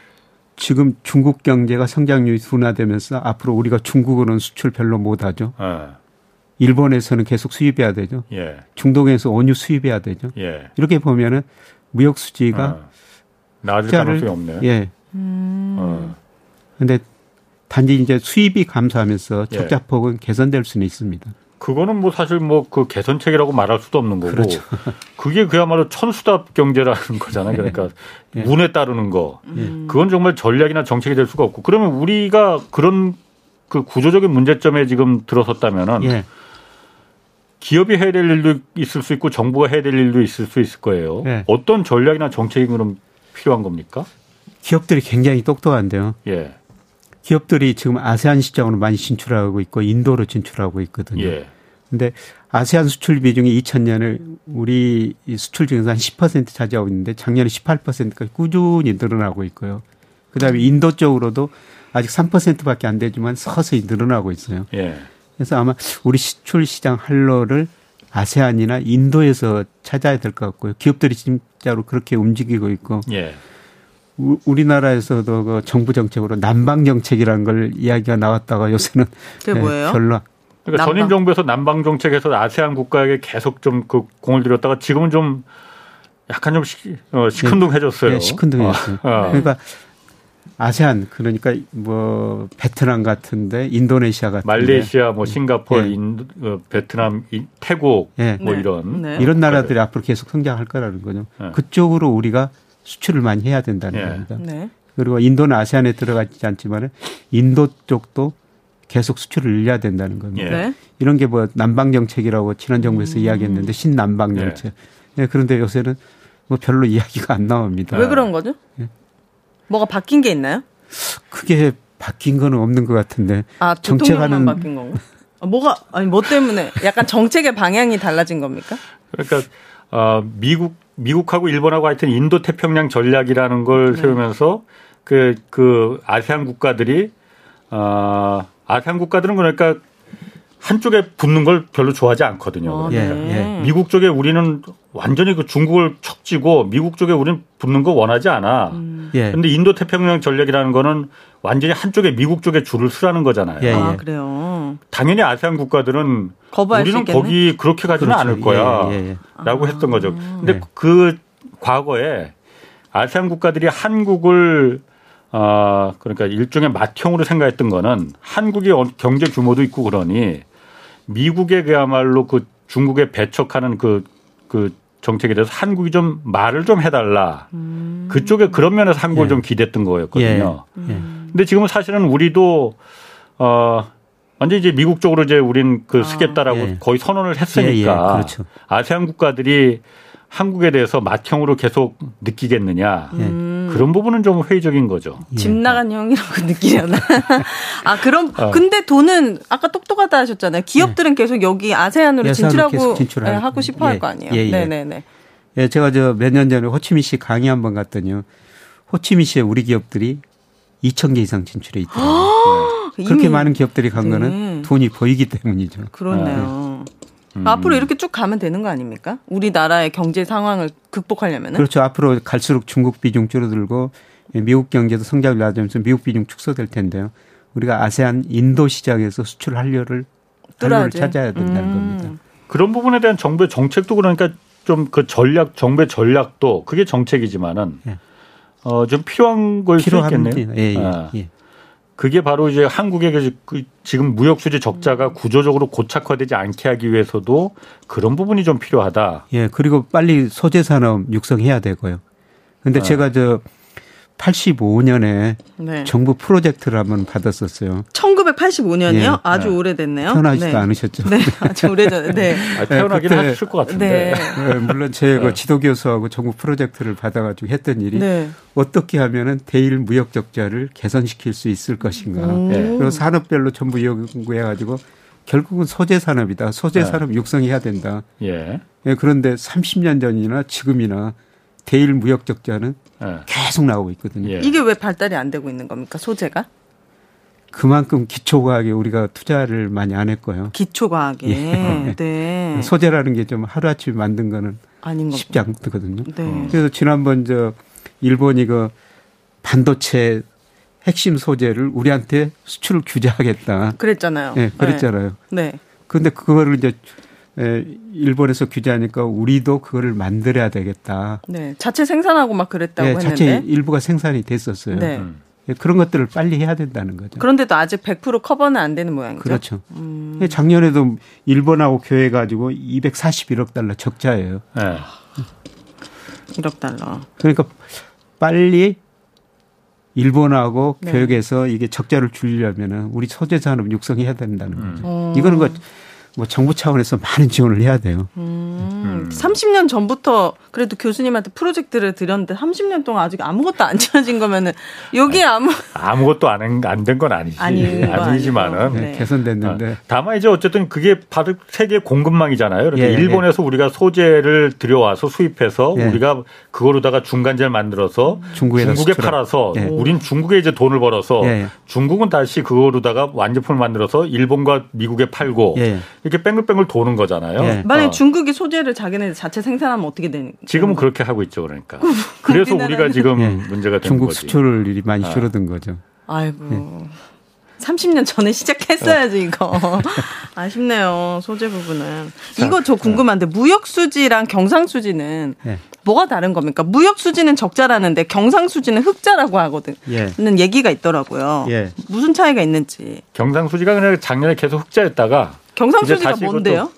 지금 중국 경제가 성장률이 둔화되면서 앞으로 우리가 중국으로는 수출 별로 못하죠. 예. 일본에서는 계속 수입해야 되죠. 예. 중동에서 원유 수입해야 되죠. 예. 이렇게 보면은 무역 수지가 어. 나아질 가능성이 없네요. 예. 음. 어. 근데 단지 이제 수입이 감소하면서 예. 적자 폭은 개선될 수는 있습니다. 그거는 뭐 사실 뭐 그 개선책이라고 말할 수도 없는 거고 그렇죠. 그게 그야말로 천수답 경제라는 거잖아요. 그러니까 예. 운에 따르는 거. 예. 그건 정말 전략이나 정책이 될 수가 없고 그러면 우리가 그런 그 구조적인 문제점에 지금 들어섰다면은 예. 기업이 해야 될 일도 있을 수 있고 정부가 해야 될 일도 있을 수 있을 거예요. 예. 어떤 전략이나 정책이 그럼 필요한 겁니까? 기업들이 굉장히 똑똑한데요. 예. 기업들이 지금 아세안 시장으로 많이 진출하고 있고 인도로 진출하고 있거든요. 예. 근데 아세안 수출 비중이 2000년에 우리 수출 중에서 한 10% 차지하고 있는데 작년에 18%까지 꾸준히 늘어나고 있고요. 그다음에 인도 쪽으로도 아직 3%밖에 안 되지만 서서히 늘어나고 있어요. 예. 그래서 아마 우리 수출 시장 할로를 아세안이나 인도에서 찾아야 될 것 같고요. 기업들이 진짜로 그렇게 움직이고 있고 예. 우리나라에서도 그 정부 정책으로 남방 정책이라는 걸 이야기가 나왔다가 요새는 그게 네, 뭐예요? 별로 그러니까 전임 정부에서 남방 정책에서 아세안 국가에게 계속 좀 그 공을 들였다가 지금은 좀 약간 좀 시, 어, 시큰둥해졌어요. 네, 시큰둥해졌어요. 어. 어. 그러니까 아세안 그러니까 뭐 베트남 같은데 인도네시아 같은 말레이시아 뭐 싱가포르 네. 인도, 어, 베트남 태국 네. 뭐 이런 네. 이런 나라들이 앞으로 계속 성장할 거라는 거죠. 네. 그쪽으로 우리가 수출을 많이 해야 된다는 예. 겁니다. 네. 그리고 인도는 아세안에 들어가지 않지만 인도 쪽도 계속 수출을 늘려야 된다는 겁니다. 네. 이런 게뭐 남방 정책이라고 지난 정부에서 음. 이야기했는데 신남방 예. 정책. 네. 그런데 요새는 뭐 별로 이야기가 안 나옵니다. 왜 그런 거죠? 네. 뭐가 바뀐 게 있나요? 크게 바뀐 거는 없는 것 같은데. 아, 정책하는 바뀐 건가? 아, 뭐가 아니 뭐 때문에 약간 정책의 방향이 달라진 겁니까? 그러니까 어, 미국 미국하고 일본하고 하여튼 인도 태평양 전략이라는 걸 네. 세우면서 그, 그 아세안 국가들이, 어, 아세안 국가들은 그러니까 한쪽에 붙는 걸 별로 좋아하지 않거든요. 아, 네. 예, 예. 미국 쪽에 우리는 완전히 그 중국을 척지고 미국 쪽에 우리는 붙는 거 원하지 않아. 음. 예. 인도 태평양 전략이라는 거는 완전히 한쪽에 미국 쪽에 줄을 서라는 거잖아요. 예, 예. 아, 그래요. 당연히 아세안 국가들은 우리는 거기 그렇게 가지는 그렇죠. 않을 거야. 예, 라고 아. 했던 거죠. 근데 네. 그 과거에 아세안 국가들이 한국을 어, 그러니까 일종의 맏형으로 생각했던 거는 한국의 경제 규모도 있고 그러니 미국의 그야말로 그 중국에 배척하는 그, 그 정책에 대해서 한국이 좀 말을 좀 해달라. 음. 그쪽에 그런 면에서 한국을 예. 좀 기댔던 거였거든요. 예. 예. 근데 지금은 사실은 우리도 어 완전 이제 미국 쪽으로 이제 우린 그 아. 쓰겠다라고 아, 거의 선언을 했으니까 예, 예. 그렇죠. 아세안 국가들이 한국에 대해서 맏형으로 계속 느끼겠느냐. 음. 그런 부분은 좀 회의적인 거죠. 집 나간 형이라고 느끼려나. 아, 그럼, 어. 근데 돈은 아까 똑똑하다 하셨잖아요. 기업들은 예. 계속 여기 아세안으로 진출하고 예, 하고 싶어 할거 예. 아니에요. 예, 예. 네네네. 예, 제가 저 몇 년 전에 호치민 시 강의 한 번 갔더니요. 호치민 시에 우리 기업들이 2천 개 이상 진출해 있더라고요. 네. 그렇게 많은 기업들이 간 거는 네. 돈이 보이기 때문이죠. 그렇네요. 네. 음. 앞으로 이렇게 쭉 가면 되는 거 아닙니까? 우리나라의 경제 상황을 극복하려면 그렇죠. 앞으로 갈수록 중국 비중 줄어들고 미국 경제도 성장을 낮으면서 미국 비중 축소될 텐데요. 우리가 아세안 인도 시장에서 수출 한류를 한류를 찾아야 된다는 음. 겁니다. 그런 부분에 대한 정부의 정책도 그러니까 좀 그 전략 정부의 전략도 그게 정책이지만은 예. 어좀 필요한 걸수 있겠네요. 예, 예, 아. 예. 그게 바로 이제 한국의 그, 그 지금 무역 수지 적자가 구조적으로 고착화되지 않게 하기 위해서도 그런 부분이 좀 필요하다. 예, 그리고 빨리 소재 산업 육성해야 되고요. 근데 아. 제가 저 85년에 네. 정부 프로젝트를 한번 받았었어요. 1985년이요? 예. 아주 네. 오래됐네요. 태어나지도 네. 않으셨죠? 네, 아주 오래전에. 네. 아, 태어나긴 네, 하실 것 같은데. 네. 네 물론 제가 네. 지도 교수하고 정부 프로젝트를 받아가지고 했던 일이 네. 어떻게 하면은 대일 무역 적자를 개선시킬 수 있을 것인가. 그리고 산업별로 전부 연구해가지고 결국은 소재 산업이다. 소재 산업 육성해야 된다. 예. 그런데 30년 전이나 지금이나 대일 무역 적자는 네. 계속 나오고 있거든요. 예. 이게 왜 발달이 안 되고 있는 겁니까? 소재가? 그만큼 기초과학에 우리가 투자를 많이 안 했고요. 기초과학에. 예. 네. 소재라는 게 좀 하루아침에 만든 거는 아닌 쉽지 않거든요. 네. 그래서 지난번 저 일본이 그 반도체 핵심 소재를 우리한테 수출을 규제하겠다. 그랬잖아요. 네, 그랬잖아요. 네. 그런데 그거를 이제 일본에서 규제하니까 우리도 그거를 만들어야 되겠다. 네. 자체 생산하고 막 그랬다고 네, 했는데. 자체 일부가 생산이 됐었어요. 네. 음. 예, 그런 것들을 빨리 해야 된다는 거죠. 그런데도 아직 100% 커버는 안 되는 모양이죠. 그렇죠. 음. 예, 작년에도 일본하고 교회 가지고 241억 달러 적자예요. 네. 1억 달러. 그러니까 빨리 일본하고 네. 교역에서 이게 적자를 줄이려면은 우리 소재 산업 육성해야 된다는 거죠. 음. 이거는 그 뭐 정부 차원에서 많은 지원을 해야 돼요. 음, 음. 30년 전부터 그래도 교수님한테 프로젝트를 드렸는데 30년 동안 아직 아무것도 안 지어진 거면은 여기 아무 아무것도 안 된 건 아니지 아니, 아니지만은 네. 개선됐는데 어, 다만 이제 어쨌든 그게 바로 세계 공급망이잖아요. 그러니까 예, 예, 일본에서 예. 우리가 소재를 들여와서 수입해서 예. 우리가 그거로다가 중간재를 만들어서 중국에 수출하. 팔아서 예. 우린 중국에 이제 돈을 벌어서 예, 중국은 다시 그거로다가 완제품을 만들어서 일본과 미국에 팔고 이렇게 뺑글뺑글 도는 거잖아요. 예. 만약 어. 중국이 소재를 자기네 자체 생산하면 어떻게 되는? 지금은 그렇게 하고 있죠, 그러니까. 그래서 우리가 지금 예. 문제가 되는 중국 거지. 수출을 일이 많이 아. 줄어든 거죠. 아이고. 예. 30년 전에 시작했어야지 이거 아쉽네요 소재 부분은 이거 저 궁금한데 무역 수지랑 경상 수지는 네. 뭐가 다른 겁니까 무역 수지는 적자라는데 경상 수지는 흑자라고 하거든 예. 는 얘기가 있더라고요 예. 무슨 차이가 있는지 경상 수지가 그냥 작년에 계속 흑자였다가 경상수지가 뭔데요?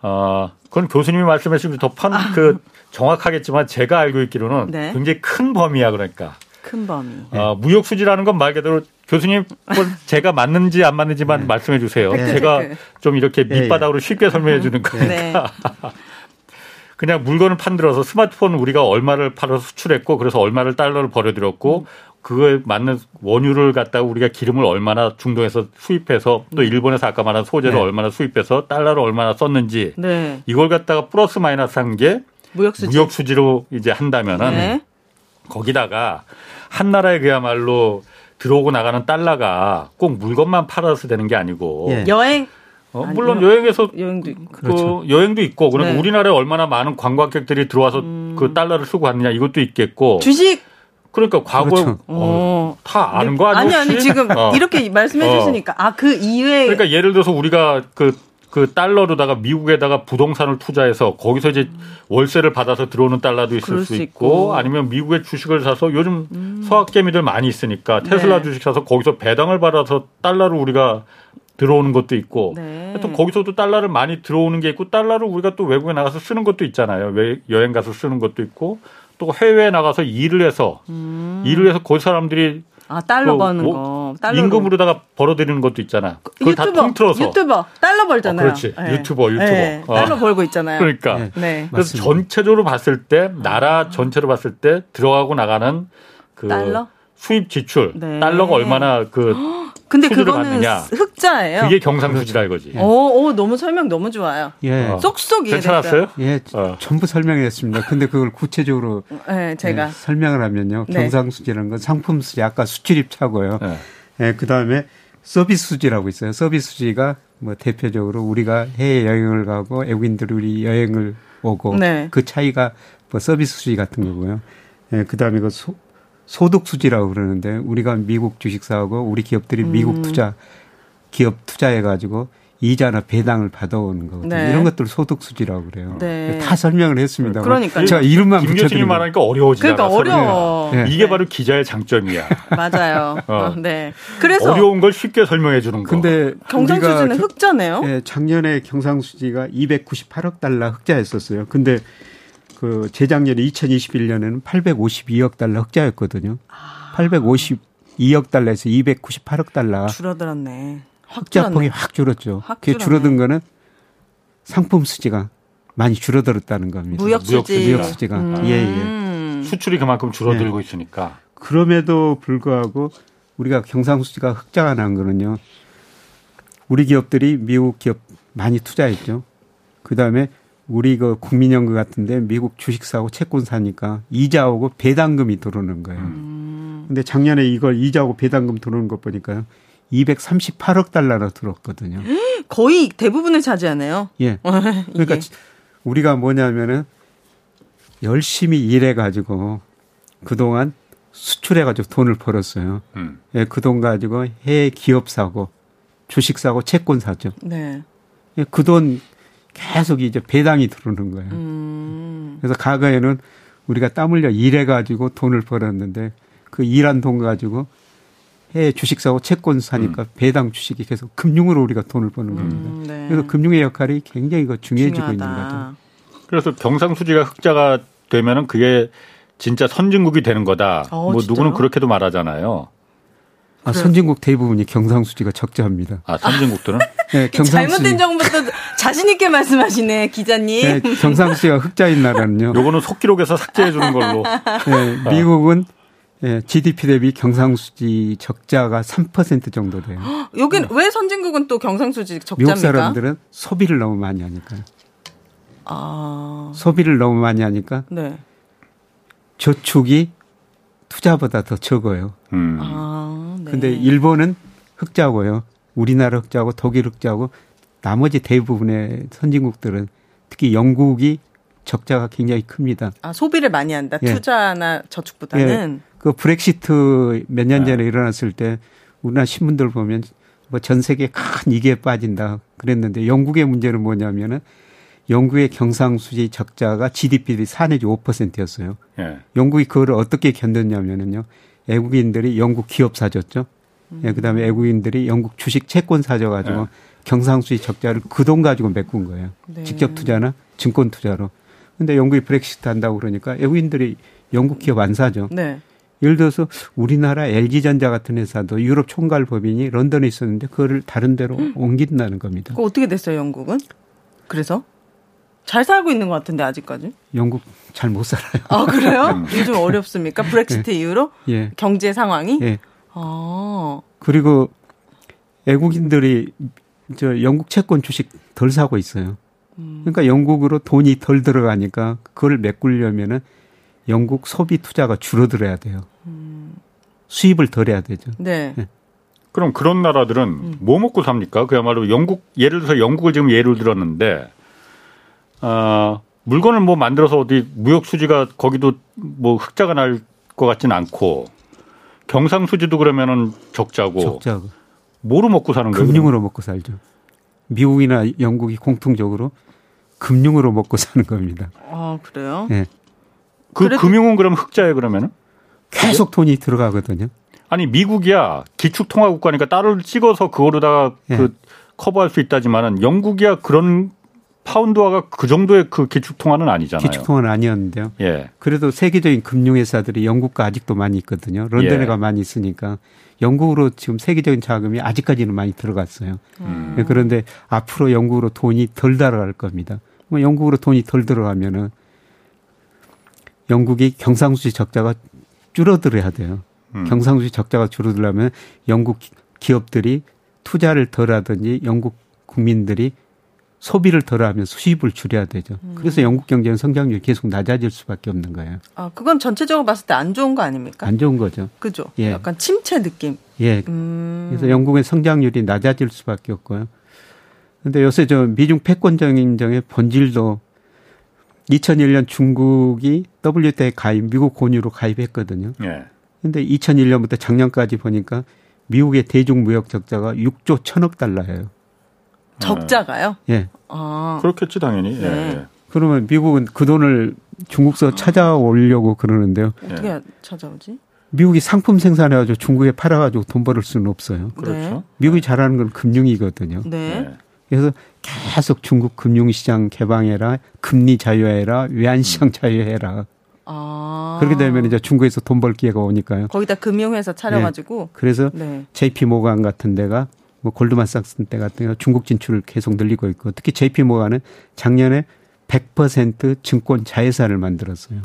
어, 그건 교수님이 말씀하신 더 판, 아. 그 정확하겠지만 제가 알고 있기로는 네. 굉장히 큰 범위야 그러니까. 큰 범위. 어, 무역 수지라는 건 말 그대로 교수님 제가 맞는지 안 맞는지만 네. 말씀해 주세요. 네. 제가 네. 좀 이렇게 네. 밑바닥으로 쉽게 설명해 주는 거니까. 그냥 물건을 판들어서 스마트폰 우리가 얼마를 팔아서 수출했고 그래서 얼마를 달러를 벌어들였고 음. 그거에 맞는 원유를 갖다가 우리가 기름을 얼마나 중동에서 수입해서 또 음. 일본에서 아까 말한 소재를 네. 얼마나 수입해서 달러를 얼마나 썼는지 네. 이걸 갖다가 플러스 마이너스 한 게 무역수지. 무역수지로 이제 한다면은 네. 거기다가 한 나라에 그야말로 들어오고 나가는 달러가 꼭 물건만 팔아서 되는 게 아니고 예. 여행 어, 물론 아니요. 여행에서 여행도 있고. 그 그렇죠. 여행도 있고 그러니까 네. 우리나라에 얼마나 많은 관광객들이 들어와서 음. 그 달러를 쓰고 갔느냐 이것도 있겠고 주식 그러니까 과거에 그렇죠. 어, 다 아는 거 아니야? 아니 아니 지금 어. 이렇게 말씀해 어. 주시니까 아 그 이외에 그러니까 예를 들어서 우리가 그그 그 달러로다가 미국에다가 부동산을 투자해서 거기서 이제 월세를 받아서 들어오는 달러도 있을 수 있고, 있고, 아니면 미국의 주식을 사서 요즘 음. 서학개미들 많이 있으니까 테슬라 네. 주식 사서 거기서 배당을 받아서 달러로 우리가 들어오는 것도 있고 네. 하여튼 거기서도 달러를 많이 들어오는 게 있고 달러를 우리가 또 외국에 나가서 쓰는 것도 있잖아요. 여행 가서 쓰는 것도 있고 또 해외에 나가서 일을 해서 음. 일을 해서 그 사람들이 아 달러 그 버는 뭐거 임금으로다가 벌어들이는 것도 있잖아. 그걸 유튜버, 다 통틀어서 유튜버 달러 벌잖아요. 어, 그렇지 네. 유튜버 유튜버 네. 어. 달러 벌고 있잖아요. 그러니까 네. 네. 그래서 전체적으로 봤을 때 나라 전체로 봤을 때 들어가고 나가는 그 달러? 수입 지출 네. 달러가 얼마나 그 근데 그거는 받느냐. 흑자예요. 그게 경상수지라 이거지. 오, 오, 너무 설명 너무 좋아요. 예. 어. 쏙쏙 괜찮았어요? 예, 어. 전부 설명했습니다. 근데 그걸 구체적으로 네, 제가 예, 설명을 하면요. 네. 경상수지라는 건 상품 수지, 아까 수출입차고요. 네. 예, 그 다음에 서비스 수지라고 있어요. 서비스 수지가 뭐 대표적으로 우리가 해외 여행을 가고 외국인들이 우리 여행을 오고 네. 그 차이가 뭐 서비스 수지 같은 거고요. 예, 그 다음에 그 소, 소득 수지라고 그러는데 우리가 미국 주식사하고 우리 기업들이 음. 미국 투자 기업 투자해 가지고 이자나 배당을 받아오는 거거든요. 네. 이런 것들 소득 수지라고 그래요. 네. 다 설명을 했습니다. 그러니까 제가 이름만 김 교수님 말하니까 어려워지지 그러니까 어려워. 네. 이게 바로 기자의 장점이야. 맞아요. 어. 네. 그래서 어려운 걸 쉽게 설명해 주는 거. 근데 경상수지는 흑자네요. 네, 작년에 경상수지가 298억 달러 흑자였었어요. 근데 그 재작년에 2021년에는 852억 달러 흑자였거든요. 아. 852억 달러에서 298억 달러. 줄어들었네. 흑자폭이 확 줄었죠. 확 그게 줄어든 거는 상품 수지가 많이 줄어들었다는 겁니다. 무역 수지. 무역 수지가. 음. 예, 예. 수출이 그만큼 줄어들고 예. 있으니까. 그럼에도 불구하고 우리가 경상수지가 흑자가 난 거는요. 우리 기업들이 미국 기업 많이 투자했죠. 그 다음에 우리 그 국민연금 같은데 미국 주식 사고 채권 사니까 이자하고 배당금이 들어오는 거예요. 음. 근데 작년에 이걸 이자하고 배당금 들어오는 것 보니까요. 238억 달러나 들었거든요. 거의 대부분을 차지하네요. 예. 그러니까 우리가 뭐냐면은 열심히 일해 가지고 그동안 수출해 가지고 돈을 벌었어요. 음. 예, 그 돈 가지고 해외 기업 사고 주식 사고 채권 사죠. 네. 예, 그돈 계속 이제 배당이 들어오는 거예요. 음. 그래서 과거에는 우리가 땀 흘려 일해 가지고 돈을 벌었는데 그 일한 돈 가지고 해외 주식 사고 채권 사니까 음. 배당 주식이 계속 금융으로 우리가 돈을 버는 겁니다. 음, 네. 그래서 금융의 역할이 굉장히 그 중요해지고 중요하다. 있는 거죠. 그래서 경상수지가 흑자가 되면은 그게 진짜 선진국이 되는 거다. 어, 뭐 진짜요? 누구는 그렇게도 말하잖아요. 아, 선진국 대부분이 경상수지가 적자입니다. 아, 선진국들은? 네, 경상수지. 잘못된 정보도 자신있게 말씀하시네, 기자님. 네, 경상수지가 흑자인 나라는요. 요거는 속기록에서 삭제해 주는 걸로. 네, 미국은 예, GDP 대비 경상수지 적자가 3% 정도 돼요. 여긴 왜 선진국은 또 경상수지 적자입니까? 미국 사람들은 소비를 너무 많이 하니까요. 아. 소비를 너무 많이 하니까 네. 저축이 투자보다 더 적어요. 음. 아, 네. 근데 일본은 흑자고요. 우리나라 흑자고 독일 흑자고 나머지 대부분의 선진국들은 특히 영국이 적자가 굉장히 큽니다. 아, 소비를 많이 한다. 예. 투자나 저축보다는. 예. 그 브렉시트 몇년 네. 전에 일어났을 때 우리나라 신문들 보면 뭐 전 세계 큰 이게 빠진다 그랬는데 영국의 문제는 뭐냐면은 영국의 경상수지 적자가 GDP 대4 내지 5%였어요. 예. 영국이 그거를 어떻게 견뎠냐면은요. 외국인들이 영국 기업 사줬죠. 음. 예, 그다음에 외국인들이 영국 주식 채권 사줘가지고 예. 경상수지 적자를 그 돈 가지고 메꾼 거예요. 네. 직접 투자나 증권 투자로. 근데 영국이 브렉시트 한다고 그러니까 외국인들이 영국 기업 안 사죠. 네. 예를 들어서 우리나라 LG전자 같은 회사도 유럽 총괄 법인이 런던에 있었는데 그거를 다른 데로 음. 옮긴다는 겁니다. 그 어떻게 됐어요, 영국은? 그래서? 잘 살고 있는 것 같은데 아직까지? 영국 잘 못 살아요. 아 그래요? 음. 요즘 어렵습니까? 브렉시트 네. 이후로 예. 경제 상황이? 예. 아 그리고 외국인들이 저 영국 채권 주식 덜 사고 있어요. 음. 그러니까 영국으로 돈이 덜 들어가니까 그걸 메꾸려면은 영국 소비 투자가 줄어들어야 돼요. 음. 수입을 덜 해야 되죠. 네. 네. 그럼 그런 나라들은 음. 뭐 먹고 삽니까? 그야말로 영국 예를 들어서 영국을 지금 예를 들었는데 어, 물건을 뭐 만들어서 어디 무역 수지가 거기도 뭐 흑자가 날 것 같지는 않고 경상 수지도 그러면은 적자고. 적자고. 뭐로 먹고 사는 거예요? 금융으로 먹고 살죠. 미국이나 영국이 공통적으로 금융으로 먹고 사는 겁니다. 아 그래요? 네. 그 금융은 그럼 흑자예요 그러면은? 계속 돈이 들어가거든요. 아니 미국이야 기축 통화 국가니까 따를 찍어서 그거로다가 네. 그 커버할 수 있다지만은 영국이야 그런 파운드화가 그 정도의 그 기축통화는 아니잖아요. 기축통화는 아니었는데요. 예. 그래도 세계적인 금융회사들이 영국과 아직도 많이 있거든요. 런던에가 예. 많이 있으니까 영국으로 지금 세계적인 자금이 아직까지는 많이 들어갔어요. 음. 예, 그런데 앞으로 영국으로 돈이 덜 들어갈 겁니다. 뭐 영국으로 돈이 덜 들어가면은 영국이 경상수지 적자가 줄어들어야 돼요. 음. 경상수지 적자가 줄어들려면 영국 기업들이 투자를 덜 하든지 영국 국민들이 소비를 덜하면 수입을 줄여야 되죠. 음. 그래서 영국 경제는 성장률이 계속 낮아질 수밖에 없는 거예요. 아, 그건 전체적으로 봤을 때 안 좋은 거 아닙니까? 안 좋은 거죠. 그죠. 예. 약간 침체 느낌. 예. 음. 그래서 영국의 성장률이 낮아질 수밖에 없고요. 근데 요새 저 미중 패권 정인정의 본질도 2001년 중국이 WTO에 가입, 미국 권유로 가입했거든요. 예. 근데 2001년부터 작년까지 보니까 미국의 대중 무역 적자가 6조 1천억 달러예요. 적자가요? 예. 아. 그렇겠지 당연히. 예, 네. 예. 그러면 미국은 그 돈을 중국서 아. 찾아오려고 그러는데요. 어떻게 예. 찾아오지? 미국이 상품 생산해가지고 중국에 팔아가지고 돈 벌을 수는 없어요. 그렇죠. 네. 미국이 잘하는 건 금융이거든요. 네. 네. 그래서 계속 중국 금융시장 개방해라, 금리 자유해라, 외환시장 음. 자유해라. 아. 그렇게 되면 이제 중국에서 돈 벌 기회가 오니까요. 거기다 금융회사 차려가지고. 네. 그래서 네. JP 모간 같은 데가 뭐 골드만삭스 때 같은 경우 중국 진출을 계속 늘리고 있고 특히 JP 모가는 작년에 100% 증권 자회사를 만들었어요.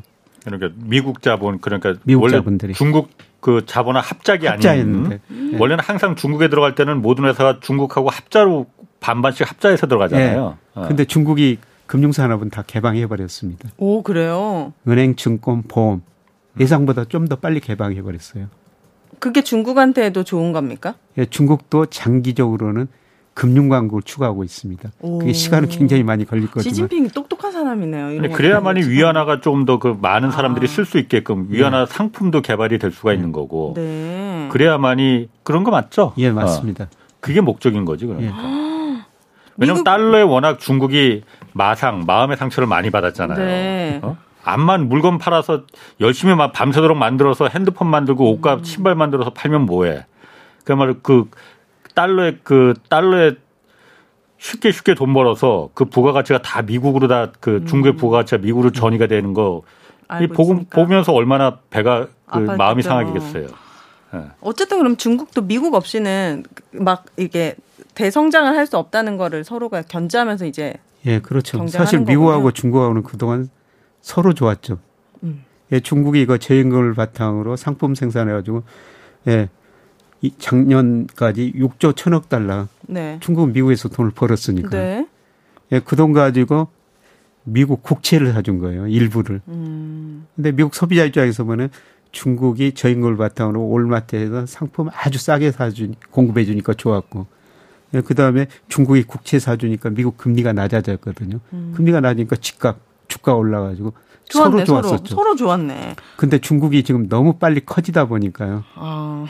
그러니까 미국 자본 그러니까 미국 원래 자본들이 중국 그 자본화 합작이 아닌 음. 원래는 항상 중국에 들어갈 때는 모든 회사가 중국하고 합자로 반반씩 합자해서 들어가잖아요. 네. 어. 근데 중국이 금융산업은 다 개방해 버렸습니다. 오 그래요? 은행, 증권, 보험 예상보다 좀 더 빨리 개방해 버렸어요. 그게 중국한테도 좋은 겁니까? 예, 중국도 장기적으로는 금융 광국을 추구하고 있습니다. 그게 시간은 굉장히 많이 걸릴 거지만. 시진핑이 똑똑한 사람이네요. 그래야만이 위안화가 좀 더 그 많은 사람들이 아. 쓸수 있게끔 위안화 네. 상품도 개발이 될 수가 네. 있는 거고. 네. 그래야만이 그런 거 맞죠? 예, 맞습니다. 어. 그게 목적인 거지 그러니까. 예. 왜냐면 미국... 달러에 워낙 중국이 마상 마음의 상처를 많이 받았잖아요. 네. 어? 암만 물건 팔아서 열심히 막 밤새도록 만들어서 핸드폰 만들고 옷과 음. 신발 만들어서 팔면 뭐해? 그야말로 그 달러에 그 달러에 쉽게 쉽게 돈 벌어서 그 부가가치가 다 미국으로 다그 음. 중국의 부가가치가 미국으로 전이가 되는 거 이 보고 보면서 얼마나 배가 그 마음이 상하겠어요. 네. 어쨌든 그럼 중국도 미국 없이는 막 이게 대성장을 할 수 없다는 거를 서로가 견제하면서 이제 예 그렇죠. 사실 미국하고 거군요. 중국하고는 그동안 서로 좋았죠. 음. 예, 중국이 이거 재임금을 바탕으로 상품 생산해가지고 예, 이 작년까지 6조 천억 달러 네. 중국은 미국에서 돈을 벌었으니까 네. 예, 그 돈 가지고 미국 국채를 사준 거예요 일부를. 음. 근데 미국 소비자 입장에서 보면 중국이 저임금을 바탕으로 월마트에서 상품 아주 싸게 사주 공급해 주니까 좋았고 예, 그 다음에 중국이 국채 사주니까 미국 금리가 낮아졌거든요. 음. 금리가 낮으니까 집값 주가 올라가지고 좋았네, 서로 좋았었죠. 서로, 서로 좋았네. 근데 중국이 지금 너무 빨리 커지다 보니까요. 아.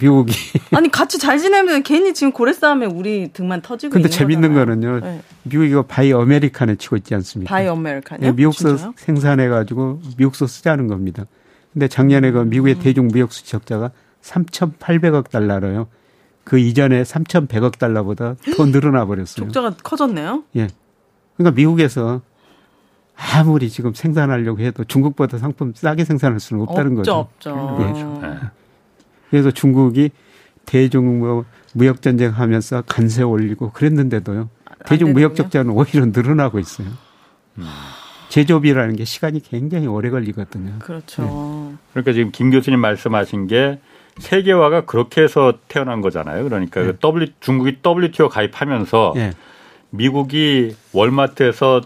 미국이 아니 같이 잘 지내면 괜히 지금 고래 싸움에 우리 등만 터지고 근데 재밌는 거잖아요. 거는요. 네. 미국이 이거 Buy American 외치고 있지 않습니까? Buy American요? 네, 미국서 생산해 가지고 미국서 쓰자는 겁니다. 근데 작년에 그 미국의 음. 대중 무역 수적자가 3,800억 달러로요. 그 이전에 3,100억 달러보다 더 늘어나 버렸어요. 적자가 커졌네요. 예. 그러니까 미국에서 아무리 지금 생산하려고 해도 중국보다 상품 싸게 생산할 수는 없다는 없죠, 거죠. 없죠. 그렇죠. 네. 그래서 중국이 대중 뭐 무역 전쟁 하면서 관세 올리고 그랬는데도요. 대중 무역 적자는 오히려 늘어나고 있어요. 음. 제조업이라는 게 시간이 굉장히 오래 걸리거든요. 그렇죠. 네. 그러니까 지금 김 교수님 말씀하신 게 세계화가 그렇게 해서 태어난 거잖아요. 그러니까 네. 그 w, 중국이 WTO 가입하면서 네. 미국이 월마트에서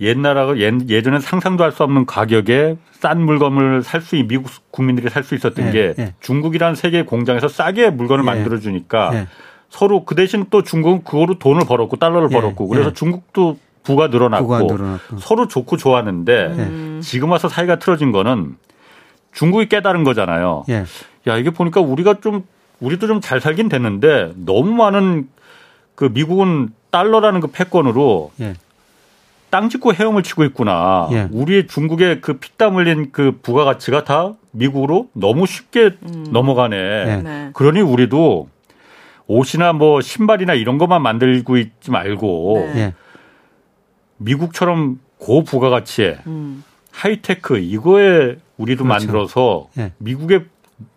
옛날하고 예전에 상상도 할 수 없는 가격에 싼 물건을 살 수, 미국 국민들이 살 수 있었던 예, 게 예. 중국이라는 세계 공장에서 싸게 물건을 예, 만들어 주니까 예. 서로 그 대신 또 중국은 그거로 돈을 벌었고 달러를 예, 벌었고 그래서 예. 중국도 부가 늘어났고, 부가 늘어났고, 서로 좋고 좋았는데 음. 지금 와서 사이가 틀어진 거는 중국이 깨달은 거잖아요. 야 이게 보니까 우리가 좀 우리도 좀 잘 살긴 됐는데 너무 많은 그 미국은 달러라는 그 패권으로 땅 짓고 헤엄을 치고 있구나. 예. 우리 중국의 그 피땀 흘린 그 부가가치가 다 미국으로 너무 쉽게 음. 넘어가네. 예. 네. 그러니 우리도 옷이나 뭐 신발이나 이런 것만 만들고 있지 말고 네. 예. 미국처럼 고부가가치에 음. 하이테크 이거에 우리도 그렇죠. 만들어서 예. 미국의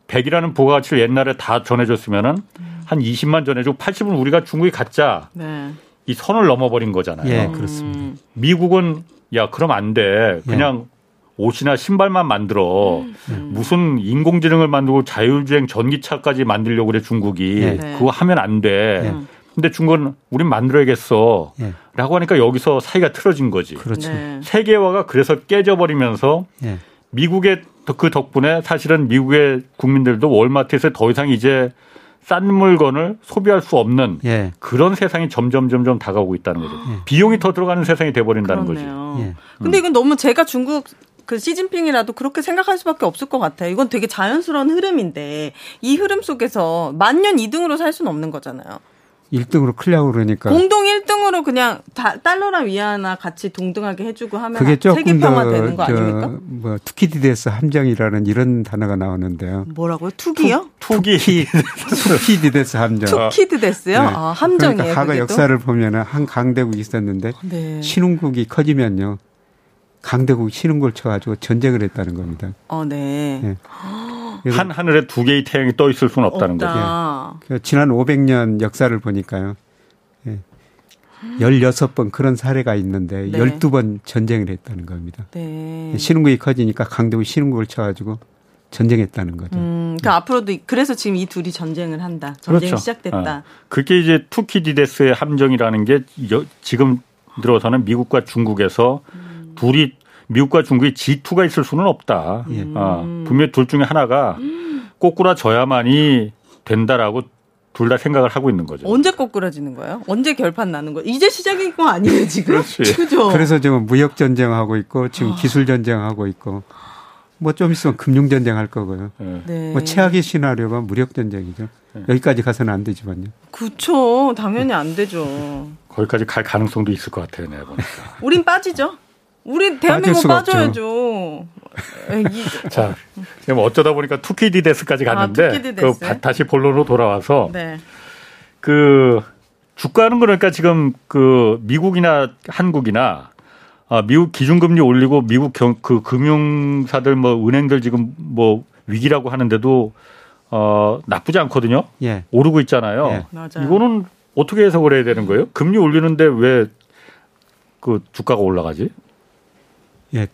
100이라는 부가가치를 옛날에 다 전해줬으면은 음. 한 20만 전해주고 80은 우리가 중국이 갖자. 네. 이 선을 넘어버린 거잖아요. 예, 그렇습니다. 음. 미국은 야 그럼 안 돼. 그냥 예. 옷이나 신발만 만들어. 음. 무슨 인공지능을 만들고 자율주행 전기차까지 만들려고 그래 중국이. 예. 그거 하면 안 돼. 예. 근데 중국은 우린 만들어야겠어. 예. 라고 하니까 여기서 사이가 틀어진 거지. 그렇죠. 네. 세계화가 그래서 깨져버리면서 예. 미국의 그 덕분에 사실은 미국의 국민들도 월마트에서 더 이상 이제 싼 물건을 소비할 수 없는 예. 그런 세상이 점점 점점 다가오고 있다는 거죠. 예. 비용이 더 들어가는 세상이 돼버린다는 그렇네요. 거지. 예. 근데 이건 너무 제가 중국 그 시진핑이라도 그렇게 생각할 수밖에 없을 것 같아요. 이건 되게 자연스러운 흐름인데 이 흐름 속에서 만년 2등으로 살 수는 없는 거잖아요. 1등으로 클려고 그러니까. 공동 1등으로 그냥 다, 달러랑 위안화 같이 동등하게 해주고 하면 그게 조금 더, 되는 거 아닙니까? 뭐, 투키디데스 함정이라는 이런 단어가 나오는데요. 뭐라고요? 투기요? 투, 기 투키디데스 함정. 투키디데스요? 네. 아, 함정이에요. 그러니까 과거 역사를 보면은 한 강대국이 있었는데 네. 신흥국이 커지면요. 강대국이 신흥국을 쳐가지고 전쟁을 했다는 겁니다. 어, 네. 네. 한 하늘에 두 개의 태양이 떠 있을 수는 없다는 없다. 거죠. 예. 지난 500년 역사를 보니까요. 예. 16번 그런 사례가 있는데 네. 12번 전쟁을 했다는 겁니다. 네. 신흥국이 커지니까 강대국 신흥국을 쳐가지고 전쟁했다는 거죠. 음, 그러니까 네. 앞으로도 그래서 지금 이 둘이 전쟁을 한다. 전쟁이 그렇죠. 시작됐다. 어. 그게 이제 투키디데스의 함정이라는 게 지금 들어서는 미국과 중국에서 음. 둘이 미국과 중국이 G2가 있을 수는 없다. 예. 아, 분명히 둘 중에 하나가 꼬꾸라져야만이 된다라고 둘 다 생각을 하고 있는 거죠. 언제 꼬꾸라지는 거예요? 언제 결판 나는 거예요? 이제 시작인 거 아니에요, 지금? 그렇지. 그죠? 그래서 지금 무역 전쟁하고 있고 지금 아. 기술 전쟁하고 있고 뭐 좀 있으면 금융 전쟁 할 거고요. 네. 네. 뭐 최악의 시나리오가 무력 전쟁이죠. 네. 여기까지 가서는 안 되지만요. 그렇죠. 당연히 안 되죠. 거기까지 갈 가능성도 있을 것 같아요, 내가 보니까. 우린 빠지죠. 우리 대한민국 빠져야죠. 자, 지금 어쩌다 보니까 투키디 데스까지 아, 갔는데 아, 투키디 데스. 그 다시 본론으로 돌아와서 네. 그 주가는 그러니까 지금 그 미국이나 한국이나 아, 미국 기준금리 올리고 미국 경, 그 금융사들 뭐 은행들 지금 뭐 위기라고 하는데도 어 나쁘지 않거든요. 예. 오르고 있잖아요. 예. 이거는 어떻게 해석을 해야 되는 거예요? 금리 올리는데 왜 그 주가가 올라가지? 예.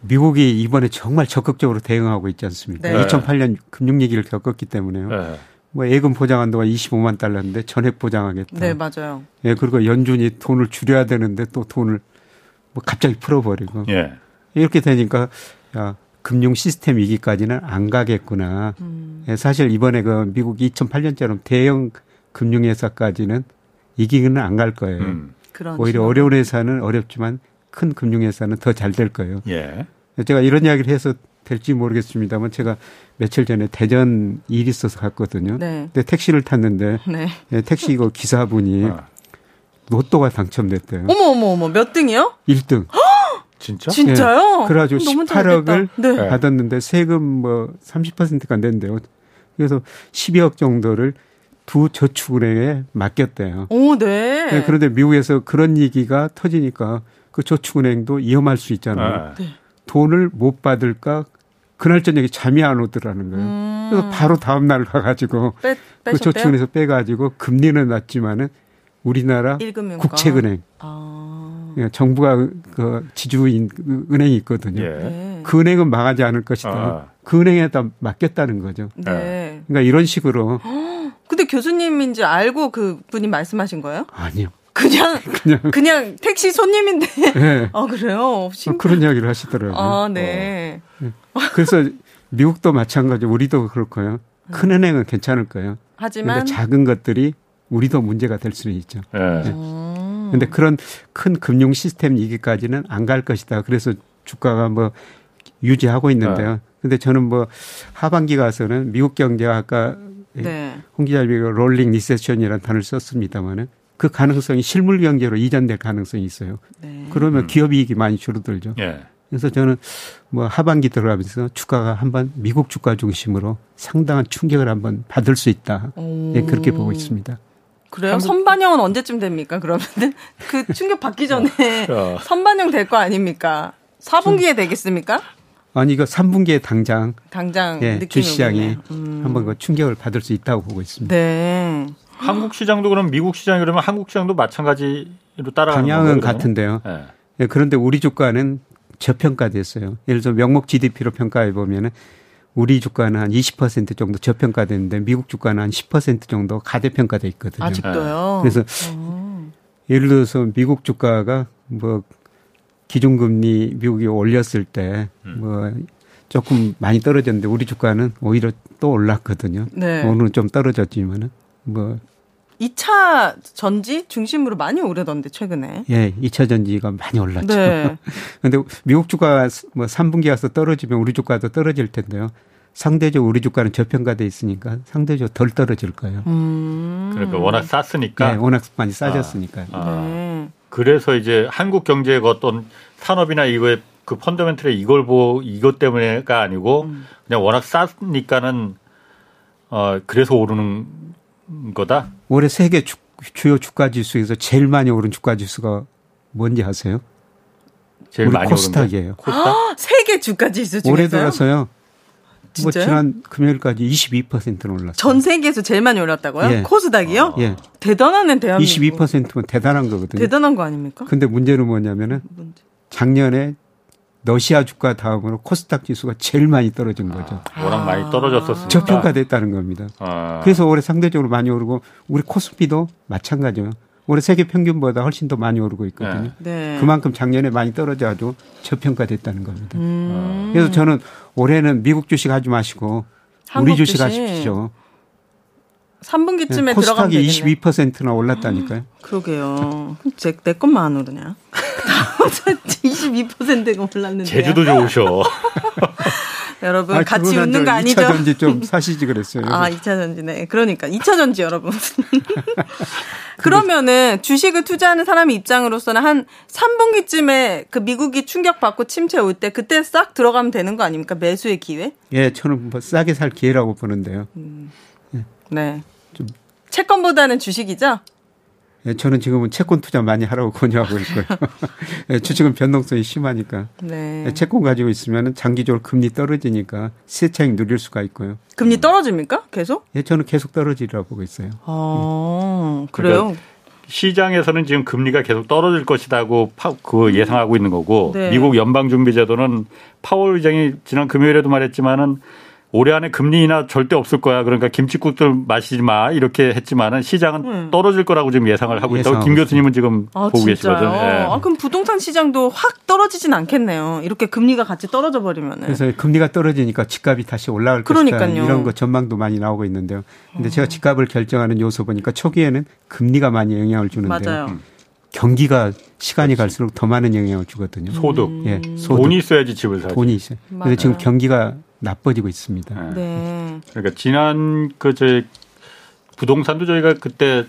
미국이 이번에 정말 적극적으로 대응하고 있지 않습니까? 네. 2008년 금융 위기를 겪었기 때문에요. 네. 뭐 예금 보장 한도가 25만 달러인데 전액 보장하겠다. 네, 맞아요. 예, 그리고 연준이 돈을 줄여야 되는데 또 돈을 뭐 갑자기 풀어버리고. 예. 이렇게 되니까 야, 금융 시스템 위기까지는 안 가겠구나. 음. 예, 사실 이번에 그 미국이 2008년처럼 대형 금융회사까지는 이기기는 안 갈 거예요. 음. 오히려 어려운 회사는 어렵지만 큰 금융회사는 더 잘 될 거예요. 예. 제가 이런 이야기를 해서 될지 모르겠습니다만 제가 며칠 전에 대전 일이 있어서 갔거든요. 네. 근데 택시를 탔는데 네. 예, 택시 이거 기사분이 아. 로또가 당첨됐대요. 어머 어머 어머 몇 등이요? 1등. 진짜? 진짜요? 예, 그래가지고 18억을 네. 받았는데 세금 뭐 30%가 안 된대요. 그래서 12억 정도를 두 저축은행에 맡겼대요. 오, 네. 네. 그런데 미국에서 그런 얘기가 터지니까 그 저축은행도 위험할 수 있잖아요. 네. 돈을 못 받을까 그날 저녁에 잠이 안 오더라는 거예요. 음. 그래서 바로 다음 날 가가지고 빼, 그 저축은에서 빼가지고 금리는 낮지만은 우리나라 1금융가. 국채은행, 아. 예, 정부가 그 지주인 은행이 있거든요. 예. 네. 그 은행은 망하지 않을 것이다. 아. 그 은행에다 맡겼다는 거죠. 네. 그러니까 이런 식으로. 근데 교수님인지 알고 그 분이 말씀하신 거예요? 아니요. 그냥 그냥, 그냥 택시 손님인데. 네. 아 그래요. 신 그런 이야기를 하시더라고요. 아 네. 어. 네. 그래서 미국도 마찬가지, 우리도 그럴 거예요. 큰 음. 은행은 괜찮을 거예요. 하지만 작은 것들이 우리도 문제가 될 수는 있죠. 네. 네. 근데 그런 큰 금융 시스템 위기까지는 안 갈 것이다. 그래서 주가가 뭐 유지하고 있는데요. 네. 근데 저는 뭐 하반기 가서는 미국 경제가 아까 네. 홍 기자님이 rolling recession이라는 단어를 썼습니다만은 그 가능성이 실물 경제로 이전될 가능성이 있어요. 네. 그러면 음. 기업 이익이 많이 줄어들죠. 예. 그래서 저는 뭐 하반기 들어가면서 주가가 한번 미국 주가 중심으로 상당한 충격을 한번 받을 수 있다. 네, 그렇게 보고 있습니다. 그래요? 선반영은 언제쯤 됩니까? 그러면은 그 충격 받기 전에 어. 선반영 될 거 아닙니까? 4분기에 되겠습니까? 아니 이거 3분기에 당장 당장 예, 주시장이 음. 한번 그 충격을 받을 수 있다고 보고 있습니다. 네. 한국 시장도 그럼 미국 시장이 그러면 한국 시장도 마찬가지로 따라가는 방향은 건가요, 같은데요. 네. 네. 그런데 우리 주가는 저평가됐어요. 예를 들어 명목 GDP로 평가해 보면은 우리 주가는 한 20% 정도 저평가됐는데 미국 주가는 한 10% 정도 가대평가돼 있거든요. 아직도요. 그래서 오. 예를 들어서 미국 주가가 뭐 기준금리 미국이 올렸을 때뭐 음. 조금 많이 떨어졌는데 우리 주가는 오히려 또 올랐거든요. 네. 오늘은 좀 떨어졌지만은 뭐 2차 전지 중심으로 많이 오르던데 최근에. 예, 2차 전지가 많이 올랐죠. 네. 근데 미국 주가 뭐 3분기 와서 떨어지면 우리 주가도 떨어질 텐데요. 상대적 우리 주가는 저평가돼 있으니까 상대적 덜 떨어질 거예요. 음. 그러니까 워낙 쌌으니까. 네, 워낙 많이 싸졌으니까. 아, 아. 네. 그래서 이제 한국 경제의 어떤 산업이나 이거에 그 펀더멘틀에 이걸 보 이것 때문에가 아니고 음. 그냥 워낙 싸니까는 어 그래서 오르는 거다. 올해 세계 주, 주요 주가 지수에서 제일 많이 오른 주가 지수가 뭔지 아세요? 제일 많이 코스닥이에요. 코스닥? 아, 세계 주가 지수 중에서요? 올해 들어서요. 뭐 지난 금요일까지 22%는 올랐어요. 전 세계에서 제일 많이 올랐다고요? 예. 코스닥이요? 예. 대단하네 대한민국. 22%면 대단한 거거든요. 대단한 거 아닙니까? 근데 문제는 뭐냐면은 작년에 러시아 주가 다음으로 코스닥 지수가 제일 많이 떨어진 거죠. 아, 워낙 많이 떨어졌었으니까. 저평가됐다는 겁니다. 아. 그래서 올해 상대적으로 많이 오르고 우리 코스피도 마찬가지예요. 올해 세계 평균보다 훨씬 더 많이 오르고 있거든요. 네. 네. 그만큼 작년에 많이 떨어져도 저평가됐다는 겁니다. 음. 그래서 저는 올해는 미국 주식 하지 마시고 우리 주식, 주식 하십시오. 3분기쯤에 네, 들어가면 되겠네. 22%나 올랐다니까요. 그러게요. 제, 내 것만 안 오르냐. 22%가 올랐는데. 제주도 좋으셔. 여러분 아, 같이 웃는 거 아니죠? 2차 전지 좀 사시지 그랬어요. 아, 2차 전지네. 그러니까 2차 전지 여러분. 그러면은 주식을 투자하는 사람의 입장으로서는 한 3분기쯤에 그 미국이 충격받고 침체 올 때 그때 싹 들어가면 되는 거 아닙니까? 매수의 기회? 예, 저는 뭐 싸게 살 기회라고 보는데요. 음. 예. 네. 좀 채권보다는 주식이죠? 예, 저는 지금은 채권 투자 많이 하라고 권유하고 있고요. 예, 주식은 변동성이 심하니까. 네. 예, 채권 가지고 있으면 장기적으로 금리 떨어지니까 시차익 누릴 수가 있고요. 금리 떨어집니까? 계속? 예, 저는 계속 떨어지리라고 보고 있어요. 아, 그래요? 그러니까 시장에서는 지금 금리가 계속 떨어질 것이라고 파, 그 예상하고 있는 거고 네. 미국 연방준비제도는 파월 의장이 지난 금요일에도 말했지만은 올해 안에 금리 인하 절대 없을 거야. 그러니까 김치국들 마시지 마. 이렇게 했지만은 시장은 음. 떨어질 거라고 지금 예상을 하고 있다고 김 교수님은 지금 아, 보고 계시거든요. 네. 아, 그럼 부동산 시장도 확 떨어지진 않겠네요. 이렇게 금리가 같이 떨어져 버리면은. 그래서 금리가 떨어지니까 집값이 다시 올라갈 그러니까요. 것이다. 이런 거 전망도 많이 나오고 있는데요. 근데 어. 제가 집값을 결정하는 요소 보니까 초기에는 금리가 많이 영향을 주는데 맞아요. 음. 경기가 시간이 그렇지. 갈수록 더 많은 영향을 주거든요. 소득. 예, 소득. 돈이 있어야지 집을 사지. 돈이 있어요. 근데 지금 경기가 나빠지고 있습니다. 네. 네. 그러니까 지난 그저 부동산도 저희가 그때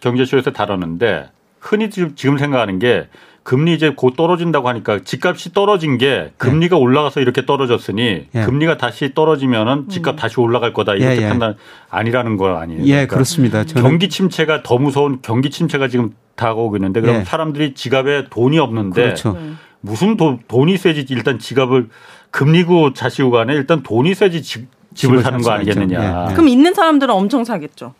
경제쇼에서 다뤘는데 흔히 지금 생각하는 게 금리 이제 곧 떨어진다고 하니까 집값이 떨어진 게 금리가 네. 올라가서 이렇게 떨어졌으니 예. 금리가 다시 떨어지면은 집값 음. 다시 올라갈 거다 이렇게 예, 예. 판단 아니라는 거 아니에요? 예, 그러니까 그렇습니다. 경기 침체가 더 무서운 경기 침체가 지금 다가오고 있는데 그럼 예. 사람들이 지갑에 돈이 없는데 그렇죠. 네. 무슨 돈, 돈이 세지 일단 지갑을 금리고 자시고 간에 일단 돈이 세지 집, 집을 사는 거 아니겠느냐. 네, 네. 그럼 있는 사람들은 엄청 사겠죠.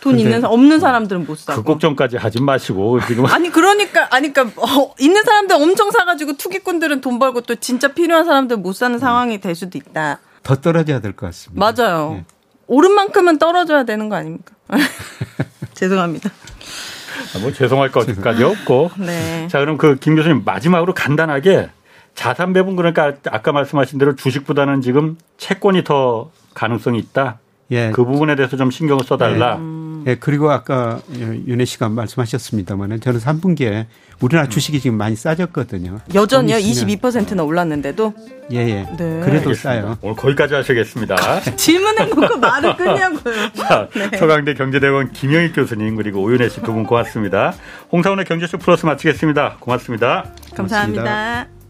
돈 있는 없는 사람들은 못 사고. 그 걱정까지 하지 마시고 지금 아니 그러니까 아니 그러니까 어, 있는 사람들 엄청 사가지고 투기꾼들은 돈 벌고 또 진짜 필요한 사람들 못 사는 음. 상황이 될 수도 있다. 더 떨어져야 될 것 같습니다. 맞아요. 네. 오른 만큼은 떨어져야 되는 거 아닙니까? 죄송합니다. 아, 뭐 죄송할 것까지 없고. 네. 자 그럼 그 김 교수님 마지막으로 간단하게 자산 배분 그러니까 아까 말씀하신 대로 주식보다는 지금 채권이 더 가능성이 있다. 예. 그 부분에 대해서 좀 신경을 써달라. 예. 예, 그리고 아까 윤혜 씨가 말씀하셨습니다만은 저는 3분기에 우리나라 주식이 지금 많이 싸졌거든요. 여전히요? 22%나 올랐는데도? 예, 예. 네. 그래도 알겠습니다. 싸요. 오늘 거기까지 하시겠습니다. 질문해 놓고 말을 끊냐고요. 자, 네. 서강대 경제대원 김영익 교수님 그리고 오윤혜 씨 두 분 고맙습니다. 홍사원의 경제쇼 플러스 마치겠습니다. 고맙습니다. 감사합니다. 고맙습니다.